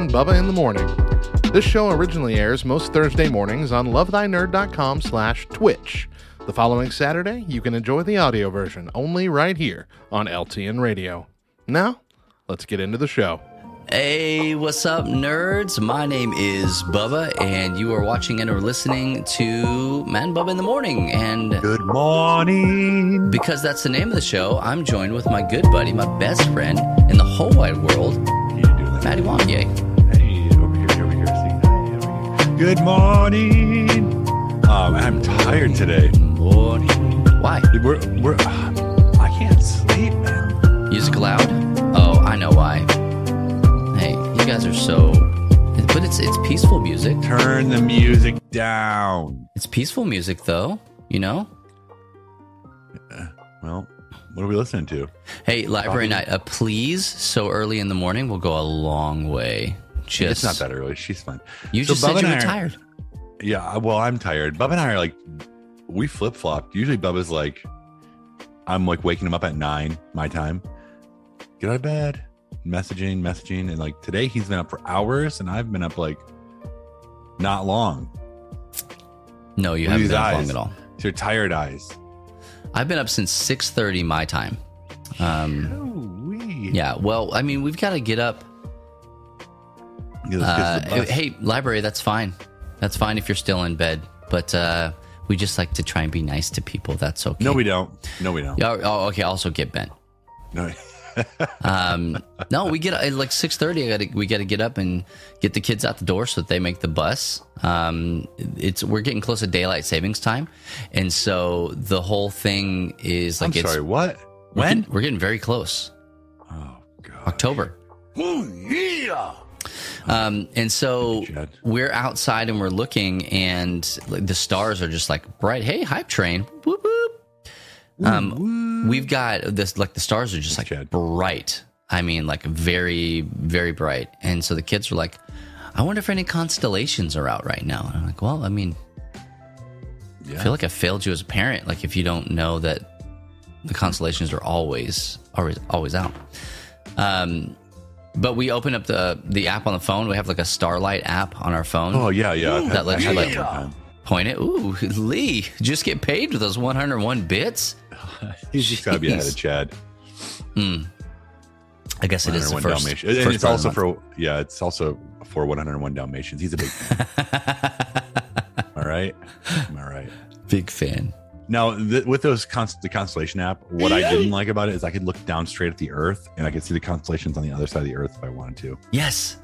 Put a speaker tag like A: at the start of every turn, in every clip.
A: and Bubba in the Morning. This show originally airs most Thursday mornings on lovethynerd.com slash twitch. The following Saturday, you can enjoy the audio version only right here on LTN Radio. Now, let's get into the show.
B: Hey, what's up, nerds? My name is Bubba, and you are watching and are listening to Man Bubba in the Morning. And
C: Good morning.
B: because that's the name of the show, I'm joined with my good buddy, my best friend in the whole wide world,
C: You do that.
B: Matty Wanye.
C: Good morning. Um, I'm tired today.
B: Morning. Why?
C: We're, we're, I can't sleep, man.
B: Music loud? Oh, I know why. Hey, you guys are so. But it's it's peaceful music.
C: Turn the music down.
B: It's peaceful music, though. You know.
C: Well, what are we listening to?
B: Hey, library night. A please so early in the morning will go a long way. Just
C: it's not that early. She's fine.
B: You
C: So
B: just
C: Bubba
B: said you were
C: are-
B: tired.
C: Yeah, well, I'm tired. Bubba and I are like, we flip flopped. Usually, Bubba's like, I'm like waking him up at nine, my time. Get out of bed, messaging, messaging. And like today, he's been up for hours, and I've been up like not long.
B: No, you haven't been up
C: eyes.
B: long at all.
C: It's your tired eyes.
B: I've been up since six thirty my time. Um, yeah. Well, I mean, we've got to get up.
C: Get those
B: Uh,
C: to the bus.
B: hey, library. That's fine. That's fine if you're still in bed. But uh, we just like to try and be nice to people. That's okay.
C: No, we don't. No, we don't.
B: Yeah, Oh, okay. Also get bent.
C: No.
B: Um, no, we get at like six thirty. I got to we got to get up and get the kids out the door so that they make the bus. Um, it's we're getting close to daylight savings time, and so the whole thing is like
C: I'm
B: it's
C: sorry. What?
B: we're
C: When?
B: getting- we're getting very close.
C: Oh God.
B: October. Um, and so we're outside and we're looking, and the stars are just like bright. Hey, hype train! Whoop whoop. Um, we've got this like the stars are just like
C: Chad.
B: bright. I mean, like very, very bright. And so the kids were like, "I wonder if any constellations are out right now." And I'm like, "Well, I mean, I feel like I failed you as a parent. Like if you don't know that the constellations are always always always out. Um, but we open up the the app on the phone. We have like a Starlight app on our phone.
C: Oh yeah, yeah. I've
B: That lets
C: I've
B: you, like,
C: that one time.
B: Point it. Ooh, Lee, just get paid with those 101 bits.
C: He's just got to be ahead
B: Jeez.
C: of Chad. Hmm.
B: I guess it is the
C: 101
B: first.
C: Dalmatians. And it's
B: part of the
C: also for yeah, it's also for 101 Dalmatians. He's a big fan. all right, am I right?
B: big fan.
C: Now th- with those const- the constellation app, what I didn't like about it is I could look down straight at the Earth and I could see the constellations on the other side of the Earth if I wanted to.
B: Yes,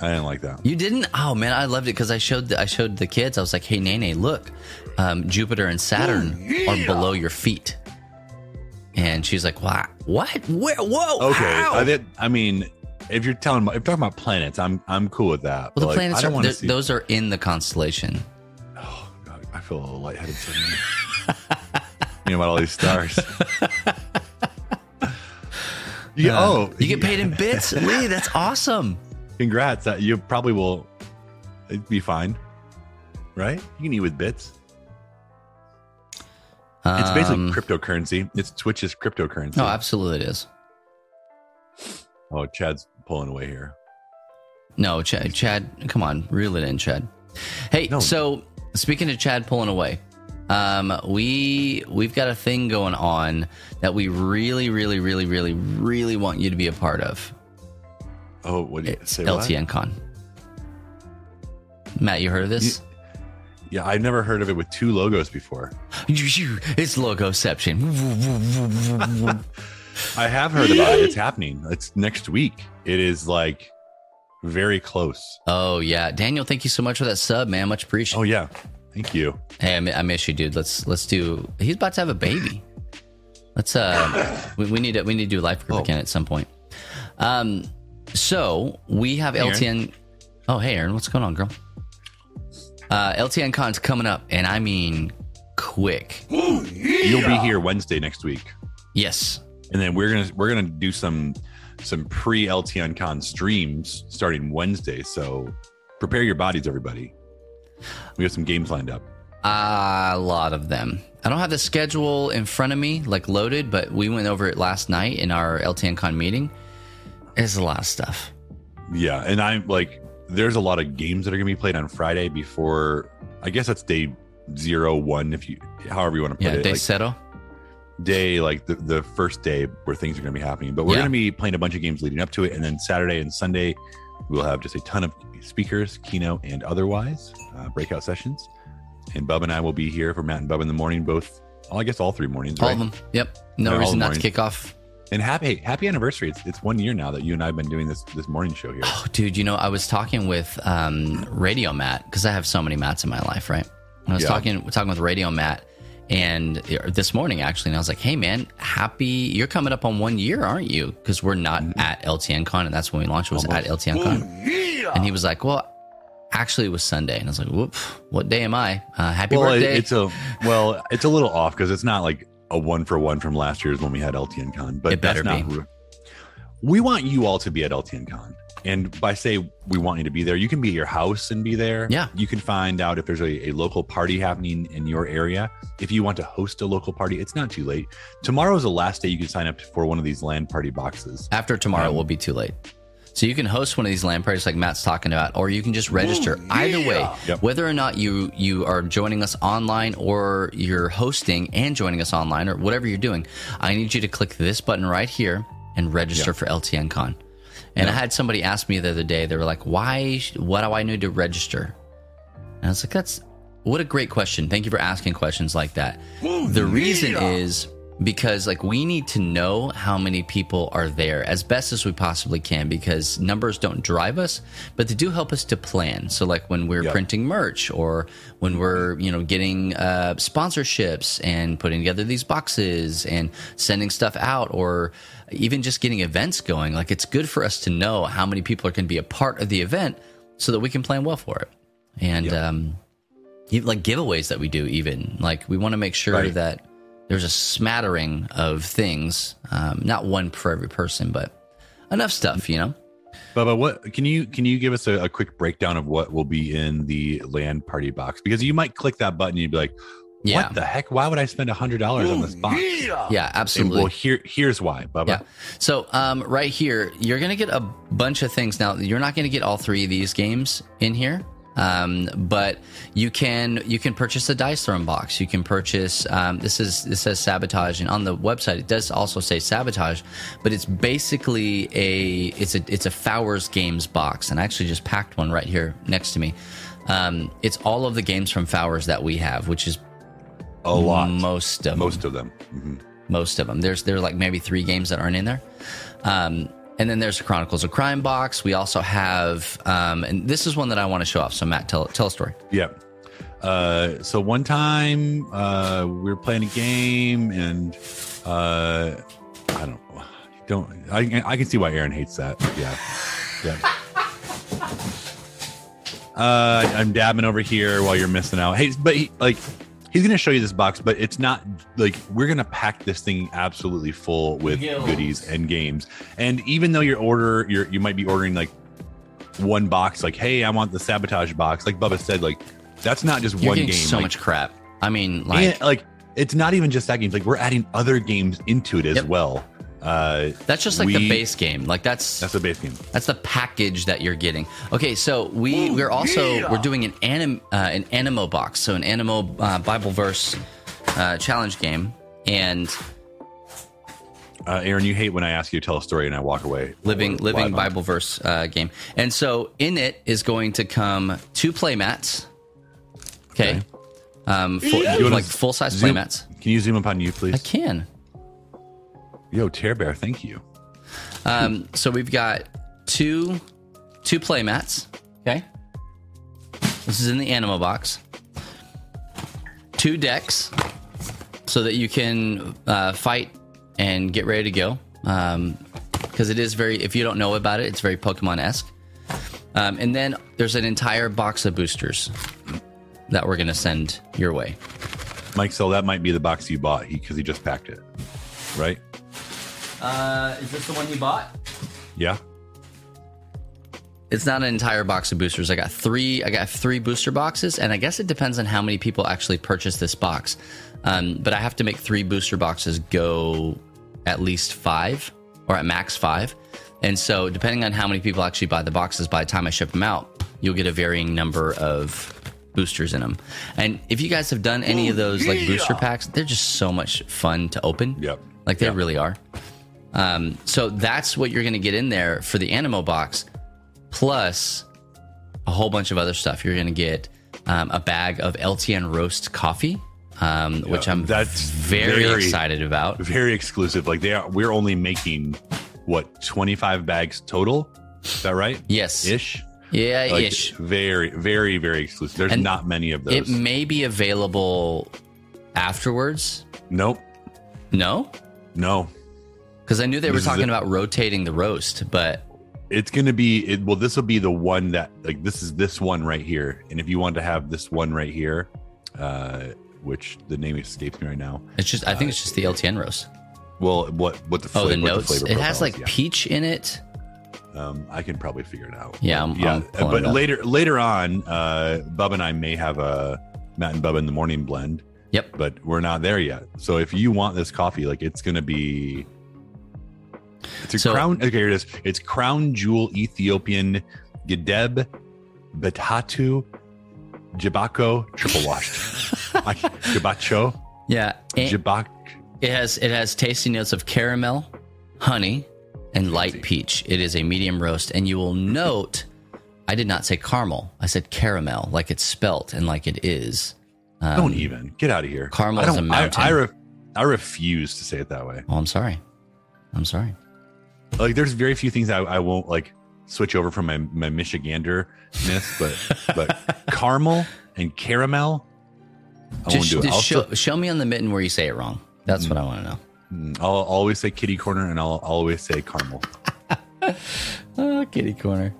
C: I didn't like that.
B: you didn't. Oh man, I loved it because I showed the, I showed the kids. I was like, "Hey, Nene, look, um, Jupiter and Saturn are below your feet." And she's like, "What? What? Where? Whoa!
C: Okay,
B: how?"
C: I, did, I mean, if you're telling, if you're talking about planets, I'm I'm cool with that.
B: well, the
C: like,
B: planets
C: I don't
B: are
C: want to
B: th-
C: see.
B: those are in the constellation.
C: Oh, God, I feel a little lightheaded suddenly. you know about all these stars. Oh,
B: Uh, You get paid in bits, Lee. That's awesome.
C: Congrats. That you probably will it'd be fine. Right? You can eat with bits. It's basically
B: Um,
C: cryptocurrency. It's Twitch's cryptocurrency.
B: No, absolutely it is.
C: oh, Chad's pulling away here.
B: No, Chad, Chad, come on, reel it in, Chad. Hey,
C: No.
B: so speaking of Chad pulling away, um, we we've got a thing going on that we really, really, really, really, really want you to be a part of.
C: Oh, what do you
B: It's
C: say? what?
B: LTN Con. Matt, you heard of this?
C: Yeah, I've never heard of it with two logos before.
B: It's logoception.
C: I have heard about it. It's happening. It's next week. It is like very close.
B: oh yeah, Daniel, thank you so much for that sub, man. Much appreciated.
C: Oh yeah. Thank you.
B: Hey, I, miss you, dude. Let's let's do. He's about to have a baby. Let's uh, we, we need to we need to do life group
C: Oh.
B: again at some point. Um, so we have
C: Aaron.
B: LTN. Oh, hey, Aaron, what's going on, girl? Uh, LTN Con's coming up, and I mean quick.
C: You'll be here Wednesday next week.
B: Yes,
C: and then we're gonna we're gonna do some some pre LTN Con streams starting Wednesday. So prepare your bodies, everybody. We have some games lined up.
B: a lot of them. I don't have the schedule in front of me, like loaded, but we went over it last night in our LTN Con meeting. It's a lot of stuff.
C: Yeah, and I'm like, there's a lot of games that are going to be played on Friday before. I guess that's day zero one, if you, however you want to put
B: Yeah,
C: it.
B: day
C: like,
B: settle.
C: day like the, the first day where things are going to be happening but we're
B: Yeah.
C: going to be playing a bunch of games leading up to it and then saturday and sunday we'll have just a ton of speakers keynote and otherwise uh, breakout sessions and bub and i will be here for matt and bub in the morning both well, i guess all three mornings
B: All
C: right?
B: of them. Yep. No
C: Yeah,
B: reason not to kick off.
C: and happy happy anniversary it's, it's one year now that you and i have been doing this this morning show here
B: Oh, dude, you know, I was talking with um, Radio Matt because I have so many Matts in my life, right? And I was
C: Yeah.
B: talking talking with Radio Matt and this morning actually, and I was like, "Hey, man, happy you're coming up on one year, aren't you?" Because we're not
C: Mm-hmm.
B: at LTN Con, and that's when we launched. Was at LTN Con, and he was like, "Well." Actually, it was Sunday, and I was like, "Whoop! What day am I? Uh, happy
C: well it-
B: birthday!"
C: it's a well it's a little off because it's not like a one for one from last year's when we had ltn con but
B: It better
C: that's not
B: be.
C: re- we want you all to be at ltn con and by say we want you to be there you can be at your house and be there
B: Yeah.
C: you can find out if there's a, a local party happening in your area if you want to host a local party it's not too late tomorrow is the last day you can sign up for one of these LAN party boxes
B: After tomorrow,
C: Um,
B: will be too late. So you can host one of these LAN parties like Matt's talking about, or you can just register. Either way,
C: Yep.
B: whether or not you you are joining us online or you're hosting and joining us online or whatever you're doing, I need you to click this button right here and register for LTN Con. And I had somebody ask me the other day, they were like, "Why? What do I need to register?" And I was like, "That's what a great question. Thank you for asking questions like that." the reason is because like we need to know how many people are there as best as we possibly can because numbers don't drive us but they do help us to plan so like when we're
C: Yep.
B: printing merch or when we're you know getting uh, sponsorships and putting together these boxes and sending stuff out or even just getting events going like it's good for us to know how many people are going to be a part of the event so that we can plan well for it and um even like giveaways that we do even like we want to make sure
C: Right.
B: that there's a smattering of things um, not one for every person but enough stuff you know
C: Bubba, what can you can you give us a, a quick breakdown of what will be in the LAN party box? Because you might click that button and you'd be like, "What
B: Yeah.
C: the heck? Why would I spend a hundred dollars on this box?"
B: yeah
C: And
B: absolutely
C: well, here here's why, Bubba.
B: Yeah. So um, right here, you're gonna get a bunch of things. Now, you're not gonna get all three of these games in here, um, but you can you can purchase a dice throne box. You can purchase. Um, this is this says sabotage, and on the website it does also say sabotage, but it's basically a it's a it's a Fowers Games box, and I actually just packed one right here next to me. Um, it's all of the games from Fowers that we have, which is
C: A lot,
B: most of
C: most of them. Mhm.
B: most of them. There's there are like maybe three games that aren't in there. Um, and then there's the Chronicles of Crime box. We also have, um, and this is one that I want to show off. So Matt, tell tell a story.
C: Yeah. Uh, so one time uh, we were playing a game, and uh, I don't, don't I? I can see why Aaron hates that. Yeah, yeah. Uh, I'm dabbing over here while you're missing out. Hey, but he, like, he's gonna show you this box, but it's not like we're gonna pack this thing absolutely full with
B: Gills.
C: goodies and games. And even though your order, you're you might be ordering like one box, like, hey, I want the sabotage box. Like Bubba said, like that's not just
B: You're
C: one game.
B: so
C: like,
B: much crap. I mean, like,
C: and, like it's not even just that game. Like we're adding other games into it as
B: Yep.
C: well. Uh,
B: that's just like the base game. Like that's
C: that's the base game.
B: That's the package that you're getting. Okay, so we we're also we're doing an anim uh, an Animo box, so an Animo uh, Bible verse uh, challenge game, and
C: Uh, Aaron, you hate when I ask you to tell a story and I walk away.
B: living living Bible verse uh, game. And so in it is going to come two play mats. Okay.
C: Okay.
B: Um, full,
C: wanna
B: like full size play mats.
C: Can you zoom up on you, please?
B: I can.
C: Yo, Tear Bear, thank you.
B: Um, so we've got two two play mats. Okay. This is in the Animo box. Two decks, so that you can uh, fight and get ready to go. Because it is very, if you don't know about it, it's very Pokemon esque. Um, and then there's an entire box of boosters that we're going to send your way.
C: Mike, so that might be the box you bought because he, just packed it, right?
B: Uh, is this the one you bought?
C: Yeah.
B: It's not an entire box of boosters. I got three. I got three booster boxes, and I guess it depends on how many people actually purchase this box. Um, but I have to make three booster boxes go at least five. or at max five. And so, depending on how many people actually buy the boxes by the time I ship them out, you'll get a varying number of boosters in them. And if you guys have done any of those like booster packs, they're just so much fun to open.
C: Yep.
B: Like they
C: Yep.
B: really are. Um, so that's what you're going to get in there for the Animo box, plus a whole bunch of other stuff. You're going to get um, a bag of LTN roast coffee, um, which I'm
C: that's
B: very,
C: very-
B: excited about.
C: Very exclusive. Like they are. We're only making what 25 bags total. Is that right?
B: Yes.
C: Ish.
B: Yeah,
C: Like,
B: ish.
C: Very, very, very exclusive. There's
B: And
C: not many of those.
B: It may be available afterwards.
C: nope.
B: No,
C: No.
B: Because I knew they were
C: This
B: talking about rotating the roast, but
C: It's gonna be. It, well, this will be the one that like this is this one right here. And if you want to have this one right here, uh, which the name escapes me right now.
B: it's just I think it's just the LTN roast.
C: Well, what what the
B: Oh,
C: fla-
B: the notes.
C: flavor
B: it has like
C: yeah.
B: peach in it.
C: Um, I can probably figure it out.
B: Yeah, I'm-
C: yeah.
B: I'm
C: but later, later on, uh, Bub and I may have a Matt and Bub in the morning blend,
B: Yep.
C: but we're not there yet. So if you want this coffee, like it's gonna be, it's a
B: So-
C: crown. Okay, here it is. It's crown jewel Ethiopian Gedeb Betatu Jabako triple washed. Like, Jabacho
B: Yeah. and
C: Jabak.
B: it has it has tasty notes of caramel, honey, and light peach. It is a medium roast, and you will note I did not say caramel. I said caramel, like it's spelt and like it is. Um,
C: Don't even get out of here.
B: caramel is a mountain.
C: I, I, re- I refuse to say it that way.
B: Oh, I'm sorry. I'm sorry.
C: Like there's very few things I, I won't like switch over from my my Michiganderness, but but caramel and caramel, I
B: Just,
C: won't do it.
B: show,
C: still-
B: show me on the mitten where you say it wrong. That's what I want to know.
C: Mm, I'll always say kitty corner and I'll always say caramel.
B: Oh, kitty corner.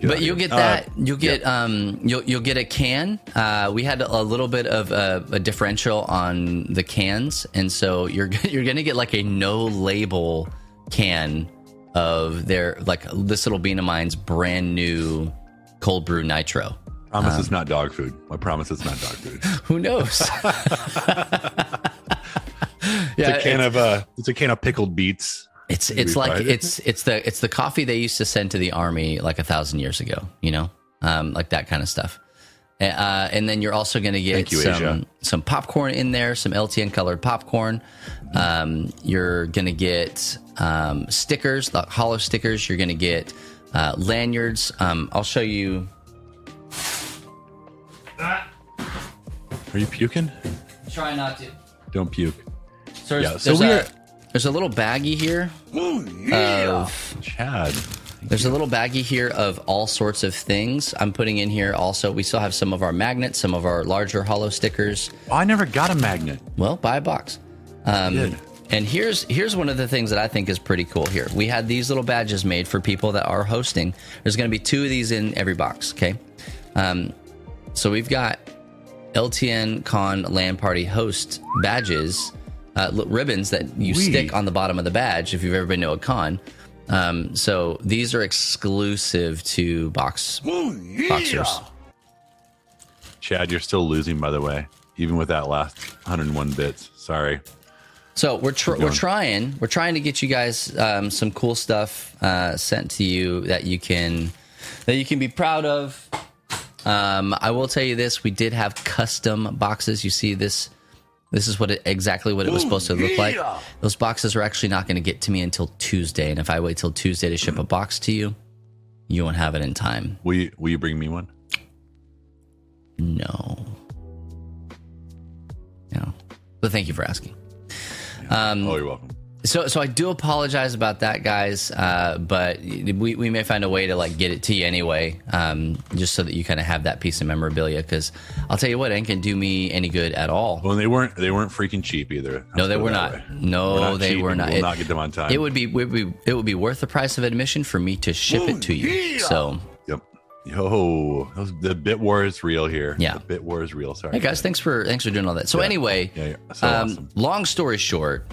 C: Get
B: but you'll get
C: Uh,
B: that. you'll get um. You'll you'll get a can. Uh, we had a little bit of a, a differential on the cans, and so you're you're gonna get like a no label can of their like this little bean of mine's brand new cold brew nitro.
C: promise
B: um,
C: it's not dog food. I promise it's not dog food.
B: Who knows?
C: It's
B: yeah,
C: a can of uh, it's a can of pickled beets.
B: It's it's like it's it's the it's the coffee they used to send to the army like a thousand years ago, you know, um, like that kind of stuff. Uh, and then you're also going to get
C: you,
B: some
C: Asia.
B: some popcorn in there, some LTN colored popcorn. Um, you're going to get um, stickers, the hollow stickers. You're going to get uh, lanyards. Um, I'll show you.
C: Are you puking?
B: Try not to.
C: Don't puke.
B: So there's,
C: Yeah, so
B: there's
C: we
B: a
C: are-
B: there's a little baggie here of
C: Chad.
B: There's a little baggie here of all sorts of things. I'm putting in here also. We still have some of our magnets, some of our larger hollow stickers.
C: Oh, I never got a magnet.
B: Well, buy a box. Um,
C: Good.
B: and here's here's one of the things that I think is pretty cool. Here we had these little badges made for people that are hosting. There's going to be two of these in every box. Okay, um, so we've got LTN Con LAN Party host badges, uh, ribbons that you
C: Wee.
B: stick on the bottom of the badge if you've ever been to a con. Um, so these are exclusive to box boxers.
C: Chad, you're still losing, by the way, even with that last 101 bits. Sorry.
B: So we're tr- we're trying we're trying to get you guys um, some cool stuff uh, sent to you that you can that you can be proud of. Um, I will tell you this: we did have custom boxes. You see this. This is what it, exactly what it was supposed to look like. Those boxes are actually not going to get to me until Tuesday, and if I wait till Tuesday to ship a box to you, you won't have it in time.
C: Will you, will you bring me one?
B: No. No. But thank you for asking. Um,
C: oh, you're welcome.
B: So, so I do apologize about that, guys. Uh, but we, we may find a way to like get it to you anyway, um, just so that you kind of have that piece of memorabilia. Because I'll tell you what, it can do me any good at all.
C: Well, they weren't. They weren't freaking cheap either.
B: no, they were not.
C: way.
B: No,
C: We're not
B: they were not.
C: We'll
B: It-
C: not get them on time.
B: It would be would be it would be worth the price of admission for me to ship it to you. So,
C: Yep. Yo, the bit war is real here.
B: Yeah.
C: The bit war is real. Sorry.
B: hey guys, thanks for thanks for doing all that. So
C: Yeah.
B: anyway,
C: Yeah, yeah. So
B: um,
C: awesome.
B: long story short,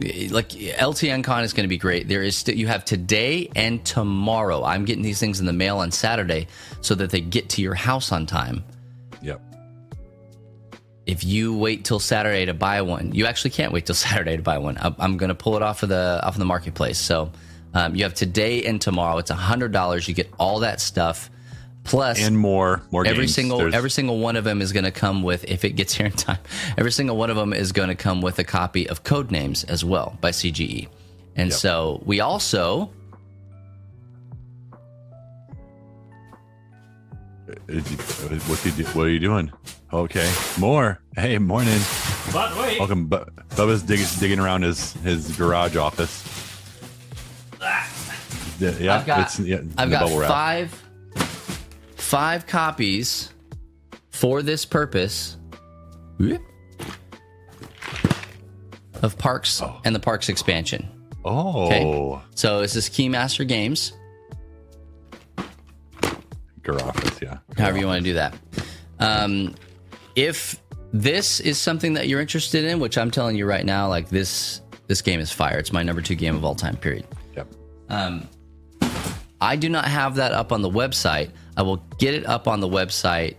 B: like LTN Con is going to be great. There is st- you have today and tomorrow. I'm getting these things in the mail on Saturday so that they get to your house on time.
C: Yep.
B: if you wait till Saturday to buy one, you actually can't wait till Saturday to buy one. I'm, I'm going to pull it off of the off of the marketplace. So um, you have today and tomorrow. It's hundred dollars. You get all that stuff plus
C: and more more
B: every
C: games.
B: single
C: There's-
B: every single one of them is going to come with if it gets here in time every single one of them is going to come with a copy of code names as well by cge and
C: Yep.
B: so we also
C: uh, uh, uh, Is he- do? What are you doing? Okay, more. Hey, morning.
D: But wait,
C: Welcome. Bu- Bubba's digging, digging around his his garage office. Ah. Yeah, yeah,
B: i've got
C: it's yeah,
B: i've got
C: bubble wrap.
B: five five copies for this purpose of parks and the parks expansion
C: Oh,
B: so is this is keymaster games
C: garage office. Yeah.
B: however you want to do that. Um, if this is something that you're interested in, which I'm telling you right now, like this, this game is fire. It's my number two game of all time. Period.
C: Yep.
B: Um, I do not have that up on the website. I will get it up on the website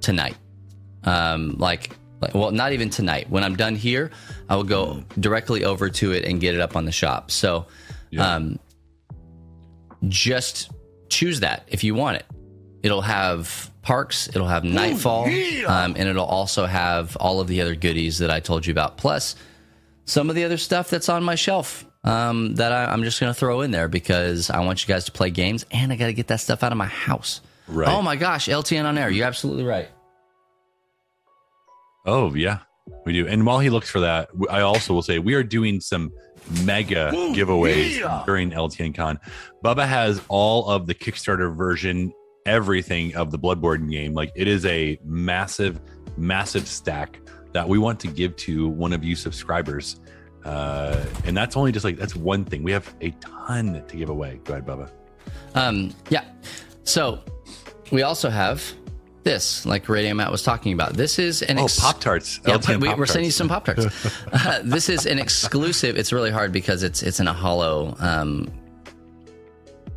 B: tonight. Um, like, like, well, not even tonight. When I'm done here, I will go directly over to it and get it up on the shop. So,
C: Yeah.
B: um, just choose that if you want it. It'll have parks, it'll have nightfall, um, and it'll also have all of the other goodies that I told you about. Plus, some of the other stuff that's on my shelf um, that I, I'm just going to throw in there because I want you guys to play games and I got to get that stuff out of my house.
C: Right.
B: Oh my gosh, LTN on air. You're absolutely right.
C: Oh yeah, we do. And while he looks for that, I also will say we are doing some mega giveaways during LTN Con. Bubba has all of the Kickstarter version, everything of the Bloodborne game. Like it is a massive, massive stack that we want to give to one of you subscribers. Uh, and that's only just like that's one thing. We have a ton to give away. Go ahead, Bubba.
B: Um, yeah. So we also have this, like Radio Matt was talking about. This is an
C: Oh, Pop Tarts.
B: Yeah, we, we're sending you some Pop Tarts. uh, this is an exclusive. It's really hard because it's it's in a hollow um,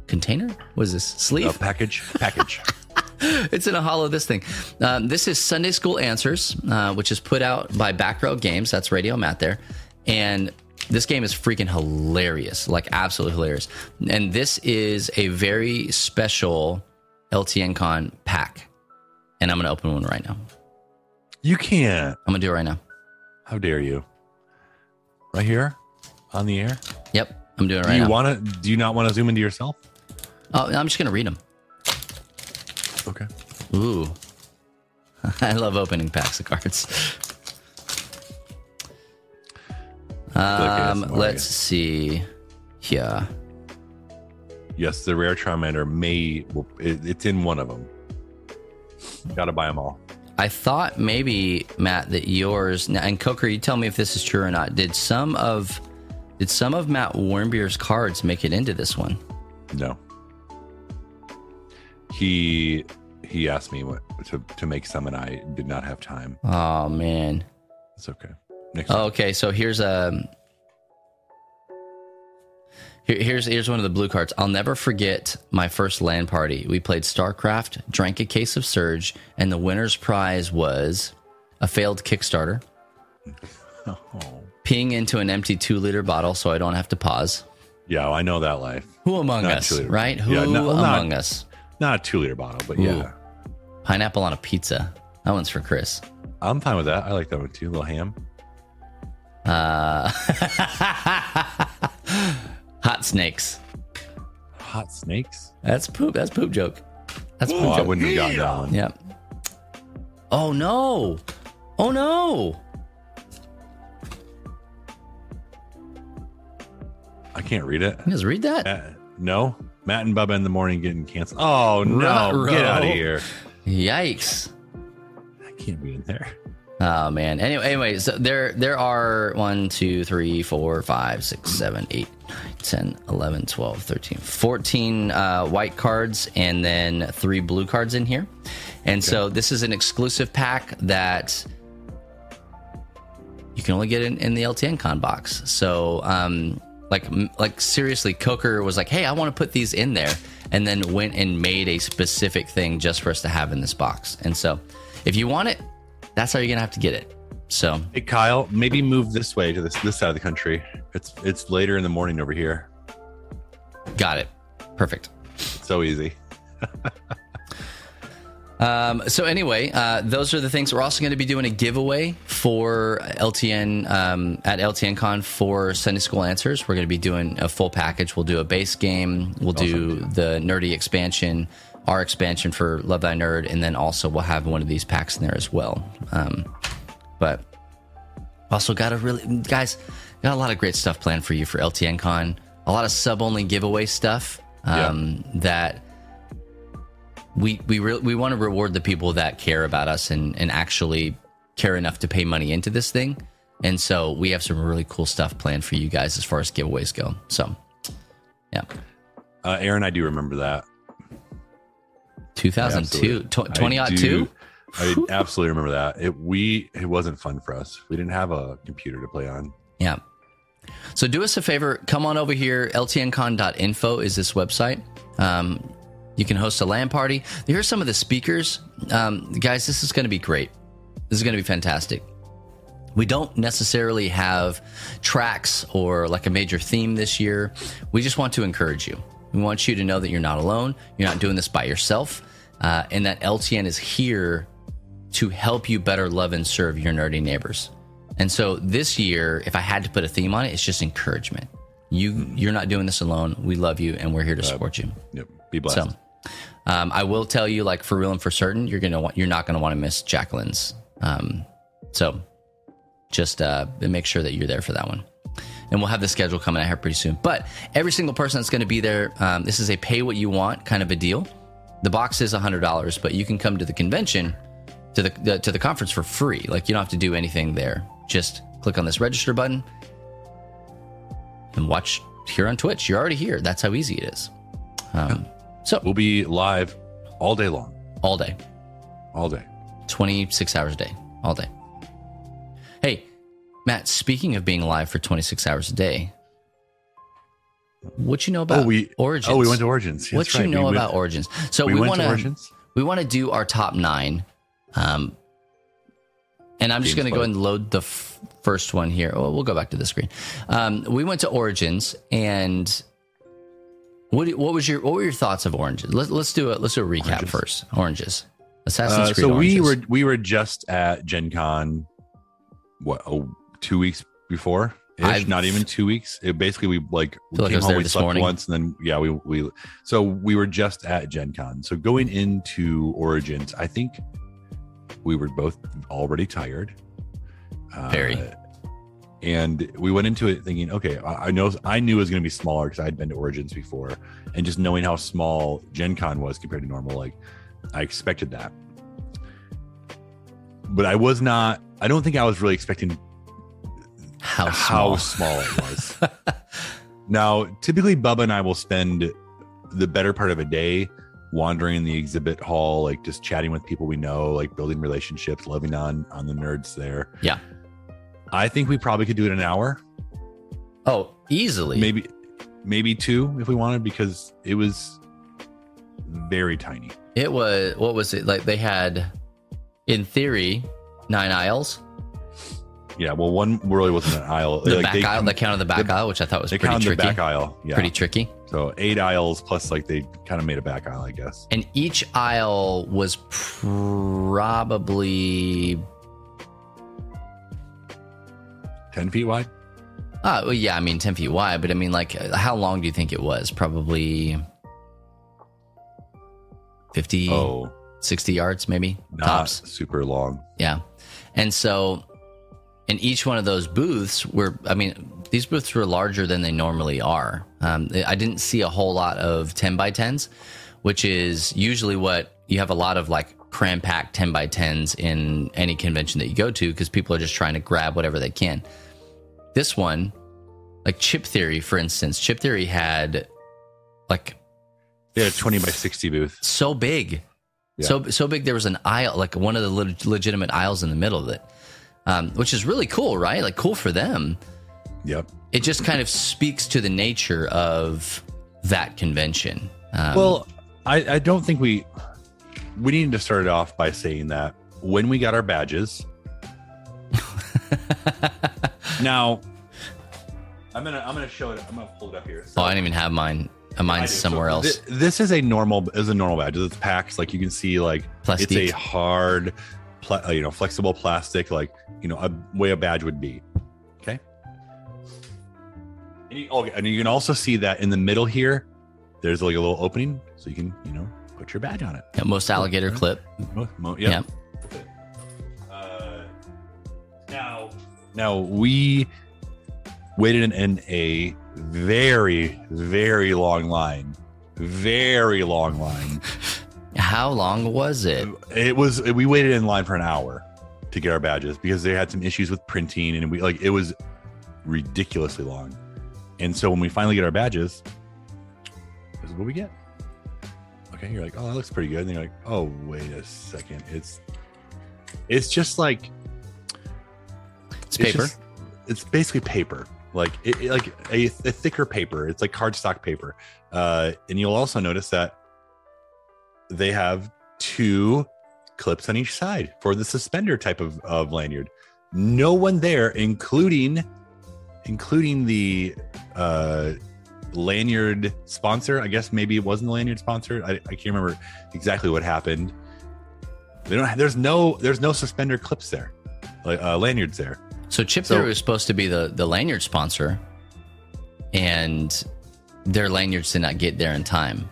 B: container. What is this sleeve?
C: Uh, package. Package.
B: it's in a hollow this thing um, this is sunday school answers uh, which is put out by back row games that's radio matt there and this game is freaking hilarious like absolutely hilarious and this is a very special ltn con pack and i'm gonna open one right now
C: you can't.
B: i'm gonna do it right now
C: How dare you? Right here on the air.
B: yep i'm doing it
C: Do
B: right
C: you
B: now
C: want to? Do you not want to zoom into yourself?
B: oh i'm just gonna read them
C: Okay.
B: Ooh. I love opening packs of cards. Um, let's see. Yeah.
C: Yes, the rare Charmander may. It, it's in one of them. Got to buy them all.
B: I thought maybe Matt that yours and Coker, you tell me if this is true or not. Did some of did some of Matt Warmbier's cards make it into this one?
C: No. He he asked me what to to make some, and I did not have time.
B: Oh man.
C: It's okay. Next.
B: Okay, so here's a here, here's here's one of the blue cards. I'll never forget my first LAN party. We played StarCraft, drank a case of Surge, and the winner's prize was a failed Kickstarter.
C: Oh.
B: Peeing into an empty two liter bottle, so I don't have to pause.
C: Yeah, I know that life.
B: Who among
C: Not
B: us, right? Who
C: Yeah, no- well, not-
B: among us?
C: Not a two liter bottle, but
B: Ooh.
C: yeah,
B: Pineapple on a pizza. That one's for Chris.
C: I'm fine with that. I like that one too. little ham.
B: Uh, hot snakes.
C: Hot snakes.
B: That's poop. That's poop joke. That's poop
C: Oh, I
B: joke.
C: wouldn't have gotten that one.
B: Yep. Oh no! Oh no!
C: I can't read it.
B: You guys read that?
C: Uh, no, Matt and Bubba in the morning getting canceled. Oh no!
B: Ruh-roh.
C: Get out of here!
B: Yikes!
C: I can't be in there.
B: Oh man. Anyway, anyway, so there there are 1, 2, 3, 4, 5, 6, 7, 8, 9, 10, 11, 12, 13, 14 uh, white cards and then three blue cards in here. And so this is an exclusive pack that you can only get in, in the LTN con box. So um like like seriously Coker was like, "Hey, I want to put these in there." And then went and made a specific thing just for us to have in this box. And so if you want it, that's how you're gonna have to get it. So
C: Hey Kyle, maybe move this way to this this side of the country. It's it's later in the morning over here.
B: got it. Perfect.
C: So easy.
B: Um, so anyway, uh, those are the things. We're also going to be doing a giveaway for LTN um, at LTN Con for Sunday School Answers. We're going to be doing a full package. We'll do a base game. We'll do the nerdy expansion, our expansion for Love Thy Nerd, and then also we'll have one of these packs in there as well. Um, but also got a really guys got a lot of great stuff planned for you for LTN Con. A lot of sub only giveaway stuff um, that we we re- we want to reward the people that care about us and and actually care enough to pay money into this thing. And so we have some really cool stuff planned for you guys as far as giveaways go. So, yeah,
C: Uh, Aaron, I do remember that.
B: 2002,
C: Absolutely.
B: 20 odd two.
C: I absolutely remember that. It we it wasn't fun for us. We didn't have a computer to play on.
B: Yeah. So do us a favor, come on over here. LTNcon.info is this website. Um, you can host a LAN party. Here's some of the speakers. Um, guys, this is going to be great. This is going to be fantastic. We don't necessarily have tracks or like a major theme this year. We just want to encourage you. We want you to know that you're not alone. You're not doing this by yourself. Uh, and that LTN is here to help you better love and serve your nerdy neighbors. And so this year, if I had to put a theme on it, it's just encouragement. You you're not doing this alone. We love you and we're here to support you.
C: Yep. Be blessed.
B: So um, I will tell you, like for real and for certain, you're gonna want you're not gonna want to miss Jacqueline's. Um, so just uh, make sure that you're there for that one. And we'll have the schedule coming out here pretty soon. But every single person that's going to be there, um, this is a pay what you want kind of a deal. The box is hundred dollars, but you can come to the convention, to the, to the conference for free. Like you don't have to do anything there. Just click on this register button and watch here on Twitch. You're already here. That's how easy it is. Um, so
C: we'll be live all day long.
B: all day.
C: All day.
B: 26 hours a day, all day. Hey, Matt, speaking of being live for 26 hours a day, what you know about
C: oh, we
B: Origins?
C: Oh, we went to Origins. That's
B: what you know
C: we
B: about
C: went,
B: Origins? So
C: We,
B: we, want
C: to
B: to
C: Origins.
B: we want to do our top nine, um, and I'm just going to go ahead and load the f- first one here. Oh, we'll go back to the screen. Um, we went to Origins, and what what was your what were your thoughts of Oranges? Let's let's do a let's do a recap
C: Oranges.
B: first. Oranges, Assassin's
C: Uh,
B: Creed.
C: so we were we were just at Gen Con, what, oh, two weeks before?
B: I've-
C: Not even two weeks. It basically we like we
B: like
C: came home, we slept
B: morning.
C: once, and then yeah, we we so we were just at Gen Con. So going into Origins, I think we were both already tired. Uh,
B: Very.
C: and we went into it thinking, okay, I, I know I knew it was going to be smaller because I had been to Origins before, and just knowing how small Gen Con was compared to normal, like I expected that. But I was not. I don't think I was really expecting
B: how
C: how
B: small.
C: small it was. now, typically, Bubba and I will spend the better part of a day wandering in the exhibit hall, like just chatting with people we know, like building relationships, loving on on the nerds there.
B: Yeah.
C: I think we probably could do it an hour,
B: Oh, easily.
C: maybe maybe two if we wanted, because it was very tiny.
B: It was what was it like? They had, in theory, nine aisles.
C: Yeah, well, one really wasn't an aisle.
B: The
C: Like,
B: back
C: they-
B: aisle, they counted the back
C: the-
B: aisle, which I thought was
C: They
B: pretty
C: counted the
B: tricky.
C: back aisle. Yeah,
B: Pretty tricky.
C: so eight aisles plus like they kind of made a back aisle, I guess.
B: And each aisle was probably,
C: Ten feet wide.
B: uh, well, yeah, I mean, ten feet wide, but I mean, like, how long do you think it was? Probably 50,
C: Oh,
B: 60 yards, maybe
C: not
B: tops.
C: super long.
B: Yeah. And so, in each one of those booths were, I mean, these booths were larger than they normally are. Um, I didn't see a whole lot of 10 by 10s, which is usually what you have a lot of like cram packed 10 by 10s in any convention that you go to because people are just trying to grab whatever they can. This one, like Chip Theory, for instance, Chip Theory had like
C: They had a twenty by sixty booth.
B: so big,
C: Yeah.
B: so so big. There was an aisle, like one of the leg- legitimate aisles in the middle of it, um, which is really cool, right? Like cool for them.
C: Yep.
B: It just kind of speaks to the nature of that convention. Um,
C: Well, I, I don't think we we need to start it off by saying that when we got our badges. now, I'm gonna I'm gonna show it. I'm gonna pull it up here.
B: Oh, I didn't even have mine. Uh,
C: I
B: Mine's somewhere
C: So
B: else.
C: thi- this is a normal is a normal badge. It's packs like you can see like
B: Plastic.
C: it's a hard, pla- uh, you know, flexible plastic like you know a way a badge would be. Okay. And you, okay, and you can also see that in the middle here, there's like a little opening, so you can you know put your badge on it.
B: Yeah, most alligator clip.
C: Mo- mo- yeah. Uh, now, now we waited in a very, very long line. Very long line.
B: How long was it?
C: It was. We waited in line for an hour to get our badges because they had some issues with printing, and we like it was ridiculously long. And so when we finally get our badges, this is what we get. Okay, you're like, oh, that looks pretty good. And you're like, oh, wait a second, it's it's just like
B: It's paper.
C: just- it's basically paper, like it, it- like a, a thicker paper. It's like cardstock paper. Uh, and you'll also notice that they have two clips on each side for the suspender type of, of lanyard. No one there, including including the uh, lanyard sponsor. I guess maybe it wasn't the lanyard sponsor. I, I can't remember exactly what happened. They don't. Have, There's no. There's no suspender clips there, like uh, lanyards there.
B: So Chip
C: So-
B: was supposed to be the the lanyard sponsor, and their lanyards did not get there in time.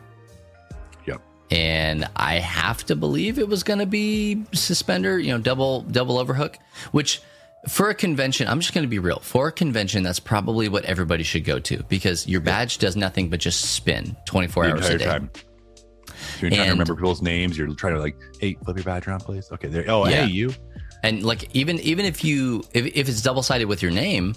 B: And I have to believe it was going to be suspender, you know, double double overhook, which for a convention, I'm just going to be real. For a convention, that's probably what everybody should go to because your badge does nothing but just spin 24
C: the
B: hours a day.
C: time. You're trying to remember people's names. You're trying to like, hey, flip your badge around, please. Okay, there. Oh,
B: Yeah.
C: hey, you.
B: And like even even if you if, if it's double sided with your name,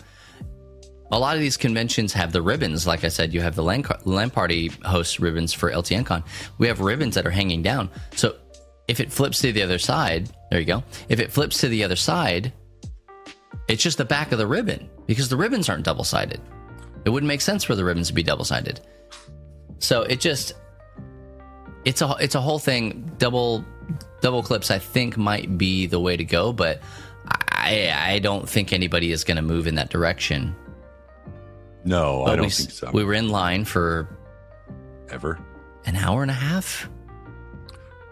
B: a lot of these conventions have the ribbons. Like I said, you have the LAN party host ribbons for LTNCon. We have ribbons that are hanging down. So if it flips to the other side, there you go. If it flips to the other side, it's just the back of the ribbon because the ribbons aren't double sided. It wouldn't make sense for the ribbons to be double sided. So it just it's a it's a whole thing. Double double clips, I think, might be the way to go, but I I don't think anybody is going to move in that direction.
C: No,
B: But
C: I don't
B: we,
C: think so.
B: We were in line for
C: Ever.
B: an hour and a half.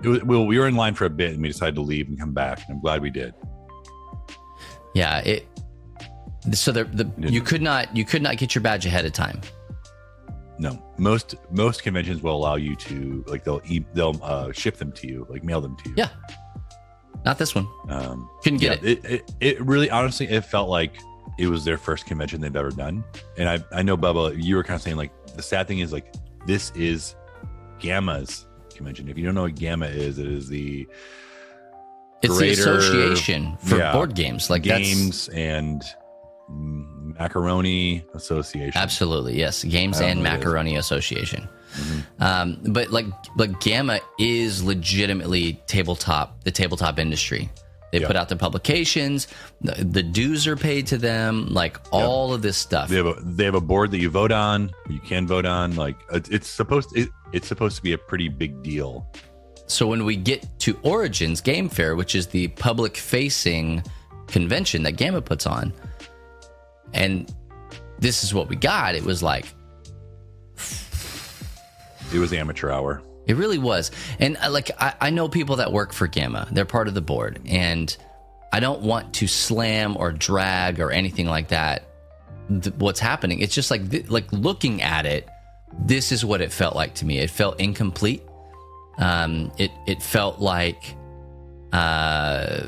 C: It was, well, we were in line for a bit, and we decided to leave and come back. And I'm glad we did.
B: Yeah, it. So the, the you could not you could not get your badge ahead of time.
C: No, most most conventions will allow you to like they'll e- they'll uh, ship them to you, like mail them to you.
B: Yeah, not this one.
C: Um,
B: Couldn't get
C: yeah, it. It, it. really, honestly, it felt like it was their first convention they've ever done. And I, I know, Bubba, you were kind of saying like the sad thing is like this is GAMA's convention. If you don't know what GAMA is, it is the
B: It's
C: Greater-
B: the association for
C: yeah,
B: board games. Like
C: Games and Macaroni Association.
B: absolutely yes, Games and
C: know what it is.
B: Macaroni Association.
C: Mhm.
B: Um, but like, like Gamma is legitimately tabletop, the tabletop industry. They
C: Yeah.
B: put out the publications, the, the dues are paid to them, like all of this stuff.
C: They have a they have a board that you vote on. You can vote on. Like it, it's supposed it, it's supposed to be a pretty big deal.
B: So when we get to Origins Game Fair, which is the public facing convention that GAMA puts on, and this is what we got, it was like,
C: It was amateur hour.
B: It really was. And uh, like, I, I know people that work for GAMA, they're part of the board. And I don't want to slam or drag or anything like that. Th- what's happening? It's just like, th- like looking at it, this is what it felt like to me. It felt incomplete. Um, it, it felt like, uh,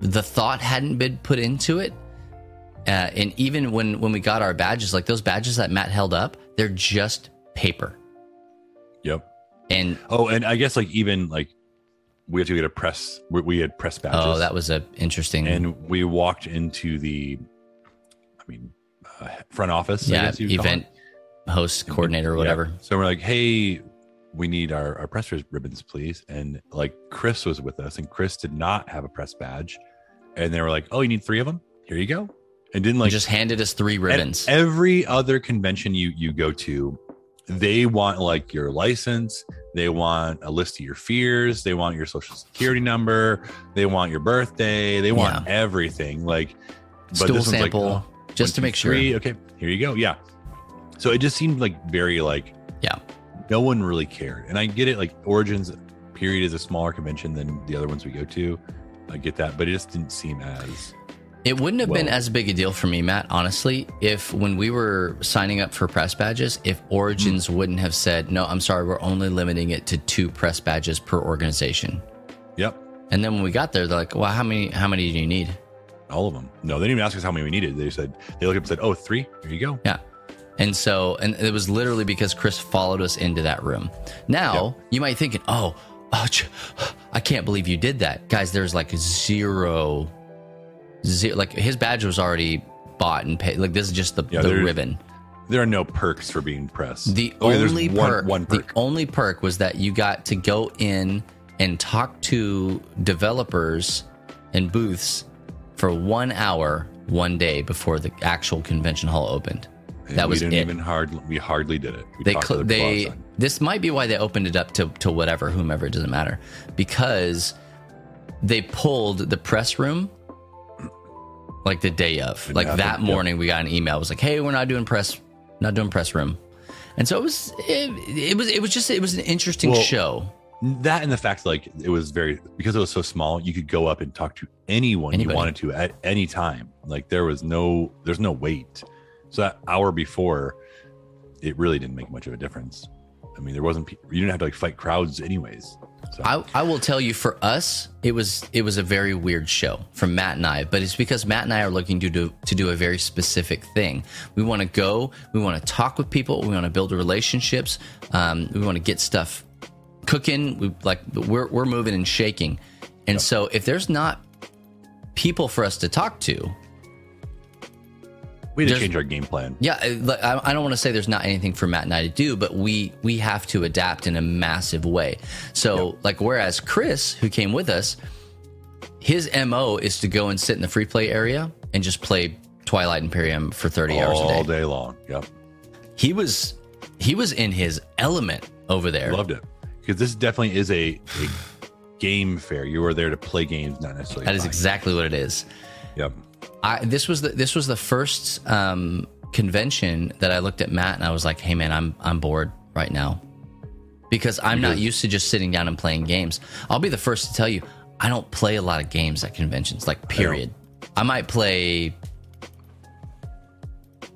B: the thought hadn't been put into it. Uh, and even when, when we got our badges, like those badges that Matt held up, they're just paper.
C: Yep.
B: And
C: Oh, and I guess like even like we had to get a press. We, we had press badges.
B: Oh, that was a interesting.
C: and we walked into the, I mean, uh, front office. I
B: yeah, event host coordinator or
C: Yeah.
B: whatever.
C: So we're like, hey, we need our, our press ribbons, please. And like Chris was with us, and Chris did not have a press badge. And they were like, oh, you need three of them? Here you go. And didn't
B: Like,
C: like
B: just handed us three ribbons.
C: every other convention you you go to, they want like your license, They want a list of your fears. They want your social security number. They want your birthday. They want everything. Like, but
B: Stool
C: this one's like,
B: sample,
C: oh,
B: just to
C: two,
B: make sure.
C: three. Okay, here you go. Yeah. So it just seemed like very like
B: Yeah.
C: no one really cared. And I get it. Like Origins period is a smaller convention than the other ones we go to. I get that, but it just didn't seem as
B: It wouldn't have been as big a deal for me, Matt, honestly, if when we were signing up for press badges, if Origins mm-hmm. wouldn't have said, no, I'm sorry, we're only limiting it to two press badges per organization.
C: yep.
B: And then when we got there, they're like, well, how many, how many do you need?
C: All of them. No, they didn't even ask us how many we needed. They said they looked up and said, "Oh, three. Here you go."
B: Yeah. And so, and it was literally because Chris followed us into that room. Now, you might think, oh, oh, I can't believe you did that. Guys, there's like zero, zero, like his badge was already bought and paid. Like this is just the,
C: Yeah,
B: the ribbon.
C: There are no perks for being press.
B: The
C: oh, there's
B: only
C: one-
B: perk,
C: one
B: the
C: perk.
B: only perk was that you got to go in and talk to developers and booths for one hour, one day before the actual convention hall opened.
C: And
B: that
C: we
B: was
C: didn't
B: it.
C: even hard. We hardly did it. We
B: they cl-
C: the
B: they this might be why they opened it up to to whatever whomever it doesn't matter because they pulled the press room like the day of like that
C: yep.
B: morning we got an email it was like hey we're not doing press not doing press room and so it was it, it was it was just it was an interesting
C: Well,
B: show
C: that and the fact like it was very because it was so small. You could go up and talk to anyone
B: Anybody.
C: you wanted to at any time. Like there was no there's no wait. So that hour before, it really didn't make much of a difference. I mean, there wasn't you didn't have to like fight crowds anyways. So.
B: I, I will tell you for us it was it was a very weird show for Matt and I but it's because Matt and I are looking to do to do a very specific thing. We want to go we want to talk with people we want to build relationships um, we want to get stuff cooking we like we're, we're moving and shaking. And so if there's not people for us to talk to
C: we had to change our game plan.
B: yeah, I- like, I I don't want to say there's not anything for Matt and I to do, but we we have to adapt in a massive way. So, like, whereas Chris, who came with us, his mo is to go and sit in the free play area and just play Twilight Imperium for 30 hours a day,
C: all
B: day.
C: long. Yep.
B: He was he was in his element over there.
C: Loved it. Because this definitely is a, a game fair. You are there to play games, not necessarily.
B: That is exactly what it is.
C: Yep.
B: I this was the this was the first um, convention that I looked at Matt and I was like, "Hey man, I'm I'm bored right now." Because I'm not used to just sitting down and playing games. I'll be the first to tell you, I don't play a lot of games at conventions, like period. I, might play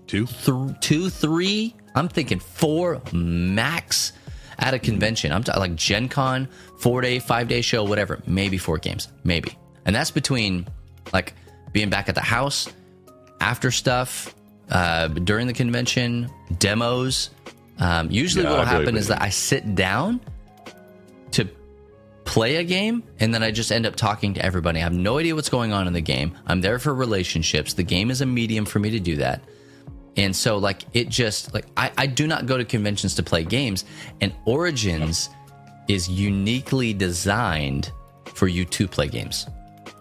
C: Two.
B: th- two, three. I'm thinking four max at a convention. I'm talking like Gen Con, four day, five day show, whatever. Maybe four games, maybe. And that's between like being back at the house, after stuff, uh, during the convention, demos. Um, usually,
C: Yeah,
B: what will happen is that I sit down to play a game and then I just end up talking to everybody. I have no idea what's going on in the game. I'm there for relationships. The game is a medium for me to do that. And so like it just like I, I do not go to conventions to play games and Origins is uniquely designed for you to play games.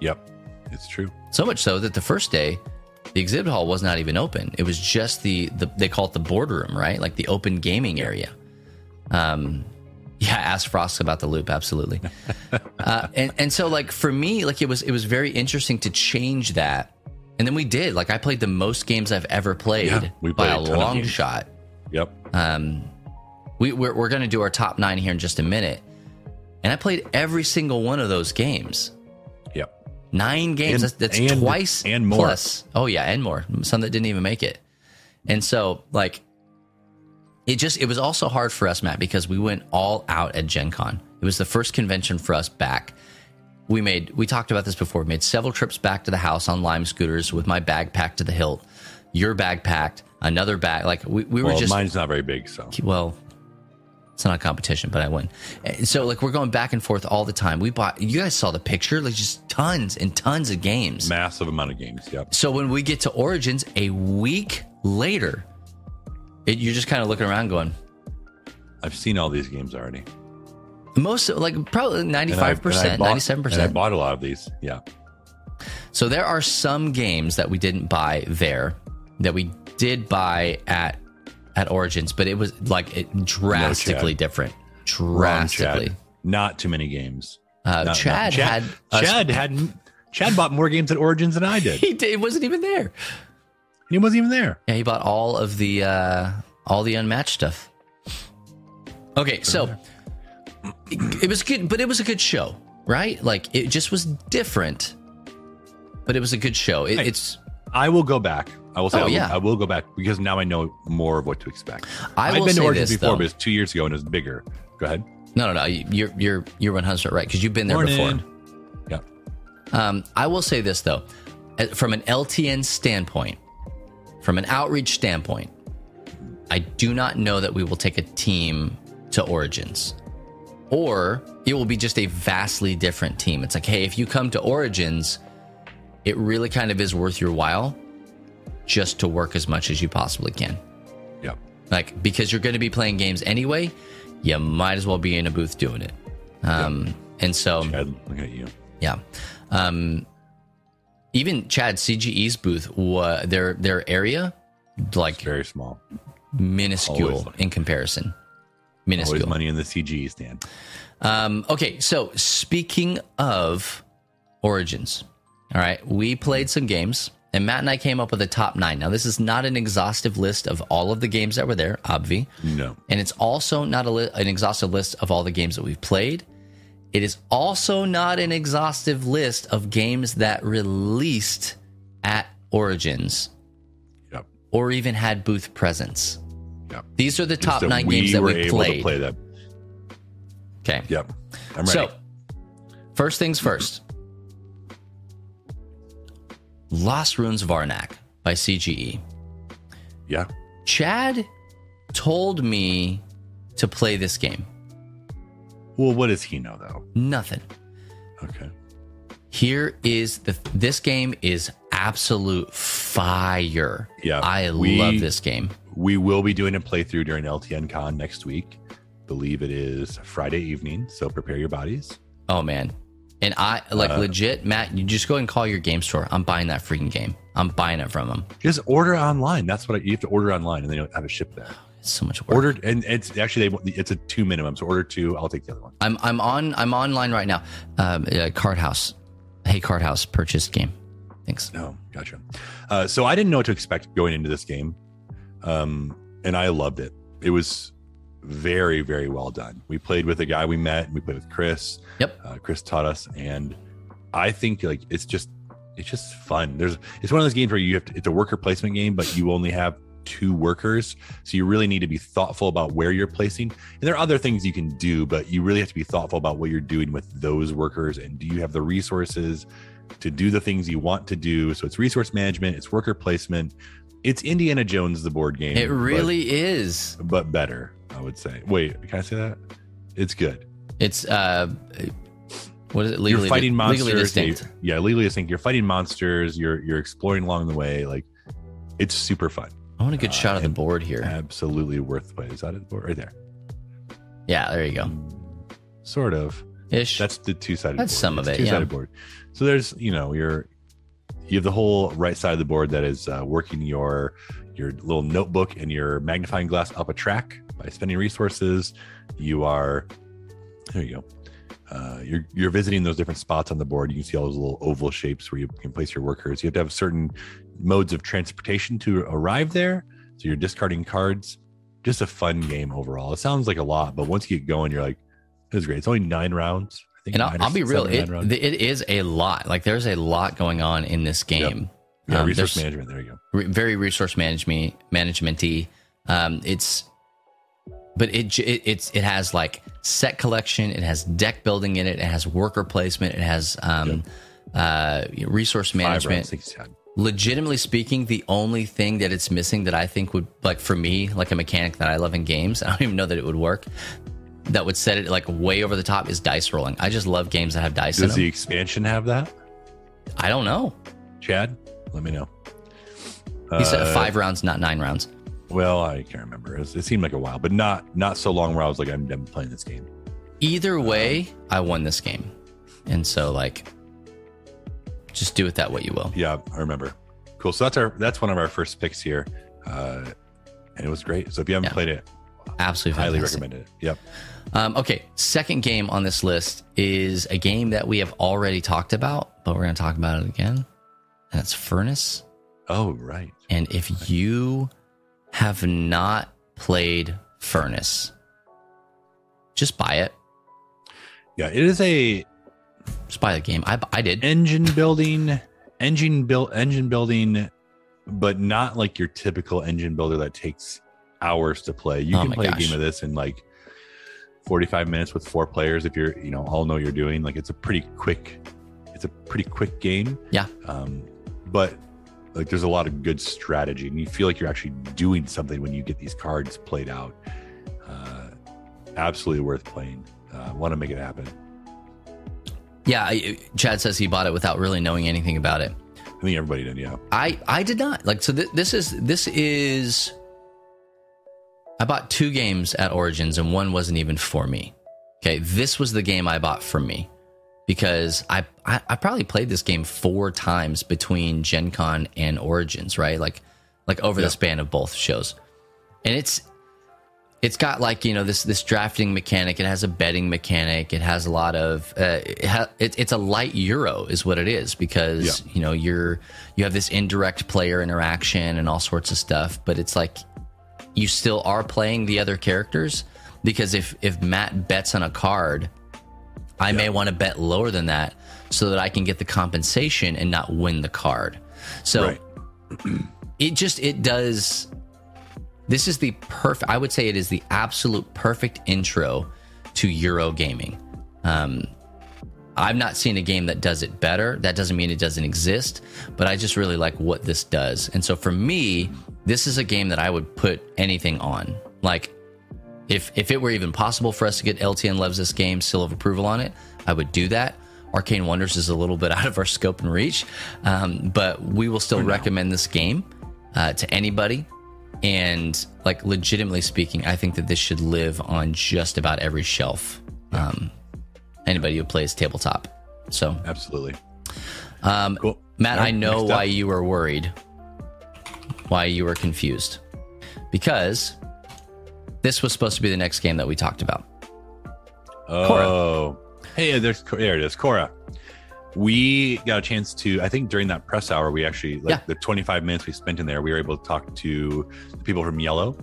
C: Yep. It's true.
B: So much so that the first day the exhibit hall was not even open. It was just the, the they call it the boardroom, right? Like the open gaming area. Um yeah, ask Frost about the loop, absolutely. uh, and and so like for me, like it was it was very interesting to change that. And then we did. Like I played the most games I've ever played
C: Yeah, we
B: by a
C: a
B: long shot.
C: Yep.
B: Um, we we're, we're going to do our top nine here in just a minute, and I played every single one of those games. Nine games.
C: And-
B: that's that's
C: and-
B: twice
C: and more.
B: plus. Oh yeah, and more. Some that didn't even make it. And so like, it just it was also hard for us, Matt, because we went all out at Gen Con. It was the first convention for us back. We made we talked about this before. We made several trips back to the house on Lime scooters with my bag packed to the hilt, your bag packed, another bag. Like we, we were
C: Well,
B: just
C: mine's not very big, so
B: well, it's not a competition, but I win. And So like we're going back and forth all the time. We bought you guys saw the picture, like just tons and tons of games.
C: massive amount of games. Yep.
B: So when we get to Origins a week later, it, you're just kind of looking around going,
C: I've seen all these games already.
B: most like probably
C: And I-
B: 95%,
C: and I bought-
B: 97%.
C: And I bought a lot of these. Yeah.
B: So there are some games that we didn't buy there that we did buy at at Origins, but it was like it drastically different. drastically.
C: Chad. Not too many games.
B: Uh,
C: Not-
B: Chad,
C: not-
B: had us-
C: Chad had Chad bought more games at Origins than I did.
B: he did, it wasn't even there.
C: he wasn't even there.
B: Yeah, he bought all of the uh, all the unmatched stuff. Okay, so it, it was good, but it was a good show, right? Like it just was different, but it was a good show. It,
C: Hey.
B: It's
C: I will go back. I will say
B: Oh,
C: I, will,
B: yeah.
C: I will go back because now I know more of what to expect.
B: I
C: I've been to Origins
B: this,
C: before,
B: though.
C: but it's two years ago and it was bigger. Go ahead.
B: no, no, no. You're you're you're one hundred right because you've been there
C: Morning.
B: before.
C: Yeah.
B: Um, I will say this though, Uh, from an LTN standpoint, from an outreach standpoint, I do not know that we will take a team to Origins, or it will be just a vastly different team. It's like, hey, if you come to Origins, it really kind of is worth your while just to work as much as you possibly can.
C: Yeah.
B: Like because you're going to be playing games anyway, you might as well be in a booth doing it. Um, And so.
C: Chad, looking at you.
B: Yeah. Um, even Chad CGE's booth, wa- their their area, like
C: Very small.
B: minuscule in comparison.
C: Always
B: Minuscule.
C: money in the CGE stand.
B: Um, okay, so speaking of Origins, all right, we played some games, and Matt and I came up with a top nine. Now, this is not an exhaustive list of all of the games that were there, obvi,
C: No.
B: and it's also not a li- an exhaustive list of all the games that we've played. It is also not an exhaustive list of games that released at Origins
C: Yep.
B: or even had booth presence.
C: Yep.
B: These are the top nine games that
C: were
B: we played.
C: to play them.
B: Okay.
C: Yep. I'm ready.
B: So, first things first. Lost Ruins of Arnak by CGE.
C: yeah.
B: Chad told me to play this game.
C: Well, what does he know though?
B: Nothing.
C: Okay.
B: Here is the this game is absolute fire.
C: Yeah,
B: I
C: we-
B: love this game.
C: We will be doing a playthrough during LTN Con next week. Believe it is Friday evening, so prepare your bodies.
B: Oh man. And I like
C: Uh,
B: legit, Matt, you just go and call your game store. I'm buying that freaking game. I'm buying it from them.
C: Just order online. That's what I, you have to order online, and then you'll have it shipped there.
B: It's so much work.
C: Order, and it's actually they, it's a two minimum. So order two. I'll take the other one.
B: I'm I'm on I'm online right now. Um, uh, Card House, hey Card House, purchased game. Thanks.
C: No, gotcha. Uh, so I didn't know what to expect going into this game, um, and I loved it. It was very, very well done. We played with a guy we met. We played with Chris.
B: Yep.
C: Uh, Chris taught us, and I think like it's just it's just fun. There's it's one of those games where you have to, it's a worker placement game, but you only have two workers, so you really need to be thoughtful about where you're placing. And there are other things you can do, but you really have to be thoughtful about what you're doing with those workers, and do you have the resources to do the things you want to do? So it's resource management, it's worker placement, it's Indiana Jones the board game.
B: It
C: but-
B: really is.
C: but better, I would say. Wait, can I say that? It's good.
B: It's uh, what is it? Legally,
C: you're fighting monsters.
B: Legally distinct.
C: Yeah, yeah, legally distinct. You're fighting monsters. You're you're exploring along the way. Like it's super fun.
B: I want a good
C: Uh,
B: shot of the board here.
C: Absolutely worth the play. Is that it? Right there.
B: yeah, there you go.
C: Sort of.
B: Ish.
C: That's the two sided.
B: That's some of it,
C: Two sided
B: yeah.
C: board. So there's you know you're you have the whole right side of the board that is uh, working your your little notebook and your magnifying glass up a track by spending resources. You are there. You go. Uh, you're you're visiting those different spots on the board. You can see all those little oval shapes where you can place your workers. You have to have certain modes of transportation to arrive there. So you're discarding cards. Just a fun game overall. It sounds like a lot, but once you get going, you're like, this is great. It's only nine rounds. I think
B: and I'll, I'll be real. It, it is a lot. Like there's a lot going on in this game.
C: yeah,
B: Um,
C: resource management. There you go.
B: re- very resource management managementy. Um, it's but it, it it's it has like set collection, it has deck building in it, it has worker placement, it has um, uh, resource management.
C: rounds. Six, ten.
B: Legitimately speaking, the only thing that it's missing that I think would like for me, like a mechanic that I love in games, I don't even know that it would work. That would set it like way over the top is dice rolling. I just love games that have dice
C: Does the expansion have that?
B: I don't know.
C: Chad, let me know.
B: He said
C: Uh,
B: five rounds, not nine rounds.
C: Well, I can't remember. It, was- it seemed like a while, but not not so long where I was like, I'm done playing this game.
B: either way, I won this game. And so like just do it that way you will.
C: Yeah, I remember. Cool. So that's our that's one of our first picks here, uh, and it was great. So if you haven't
B: Yeah.
C: played it,
B: Absolutely
C: highly
B: fantastic.
C: recommend it. Yep.
B: Um, okay, second game on this list is a game that we have already talked about, but we're going to talk about it again. And it's Furnace.
C: Oh, right.
B: And if you have not played Furnace, just buy it.
C: Yeah, it is a
B: Just buy the game. I, I did.
C: engine building, engine build, engine building, but not like your typical engine builder that takes hours to play. You
B: Oh
C: can play
B: gosh.
C: a game of this in like 45 minutes with four players if you're, you know, all know what you're doing. Like it's a pretty quick, it's a pretty quick game.
B: Yeah.
C: Um, but like there's a lot of good strategy and you feel like you're actually doing something when you get these cards played out. Uh, absolutely worth playing. Uh, Want to make it happen.
B: Yeah, I, Chad says he bought it without really knowing anything about it.
C: I think everybody did. Yeah.
B: I I did not like so. Th- this is this is. I bought two games at Origins and one wasn't even for me. Okay, this was the game I bought for me because I I, I probably played this game four times between Gen Con and Origins, right? Like like over
C: Yeah.
B: the span of both shows, and it's it's got like you know this this drafting mechanic. It has a betting mechanic. It has a lot of uh, it ha- it, it's a light Euro is what it is because
C: Yeah.
B: you know you're you have this indirect player interaction and all sorts of stuff. But it's like you still are playing the other characters because if if Matt bets on a card, I may want to bet lower than that so that I can get the compensation and not win the card. So
C: Right.
B: it just it does this is the perfect i would say it is the absolute perfect intro to euro gaming. Um i've not seen a game that does it better. That doesn't mean it doesn't exist but i just really like what this does. And so for me this is a game that i would put anything on. Like if if it were even possible for us to get ltn loves this game seal of approval on it i would do that arcane wonders is a little bit out of our scope and reach um, but we will still recommend this game uh, to anybody and like legitimately speaking i think that this should live on just about every shelf um, anybody who plays tabletop so
C: Absolutely.
B: um,
C: Cool.
B: Matt,
C: All
B: I know
C: up.
B: why you were worried, why you were confused, because this was supposed to be the next game that we talked about.
C: Oh, hey, there's there it is, Khora. We got a chance to. I think during that press hour, we actually like
B: Yeah.
C: the 25 minutes we spent in there, we were able to talk to the people from IELLO,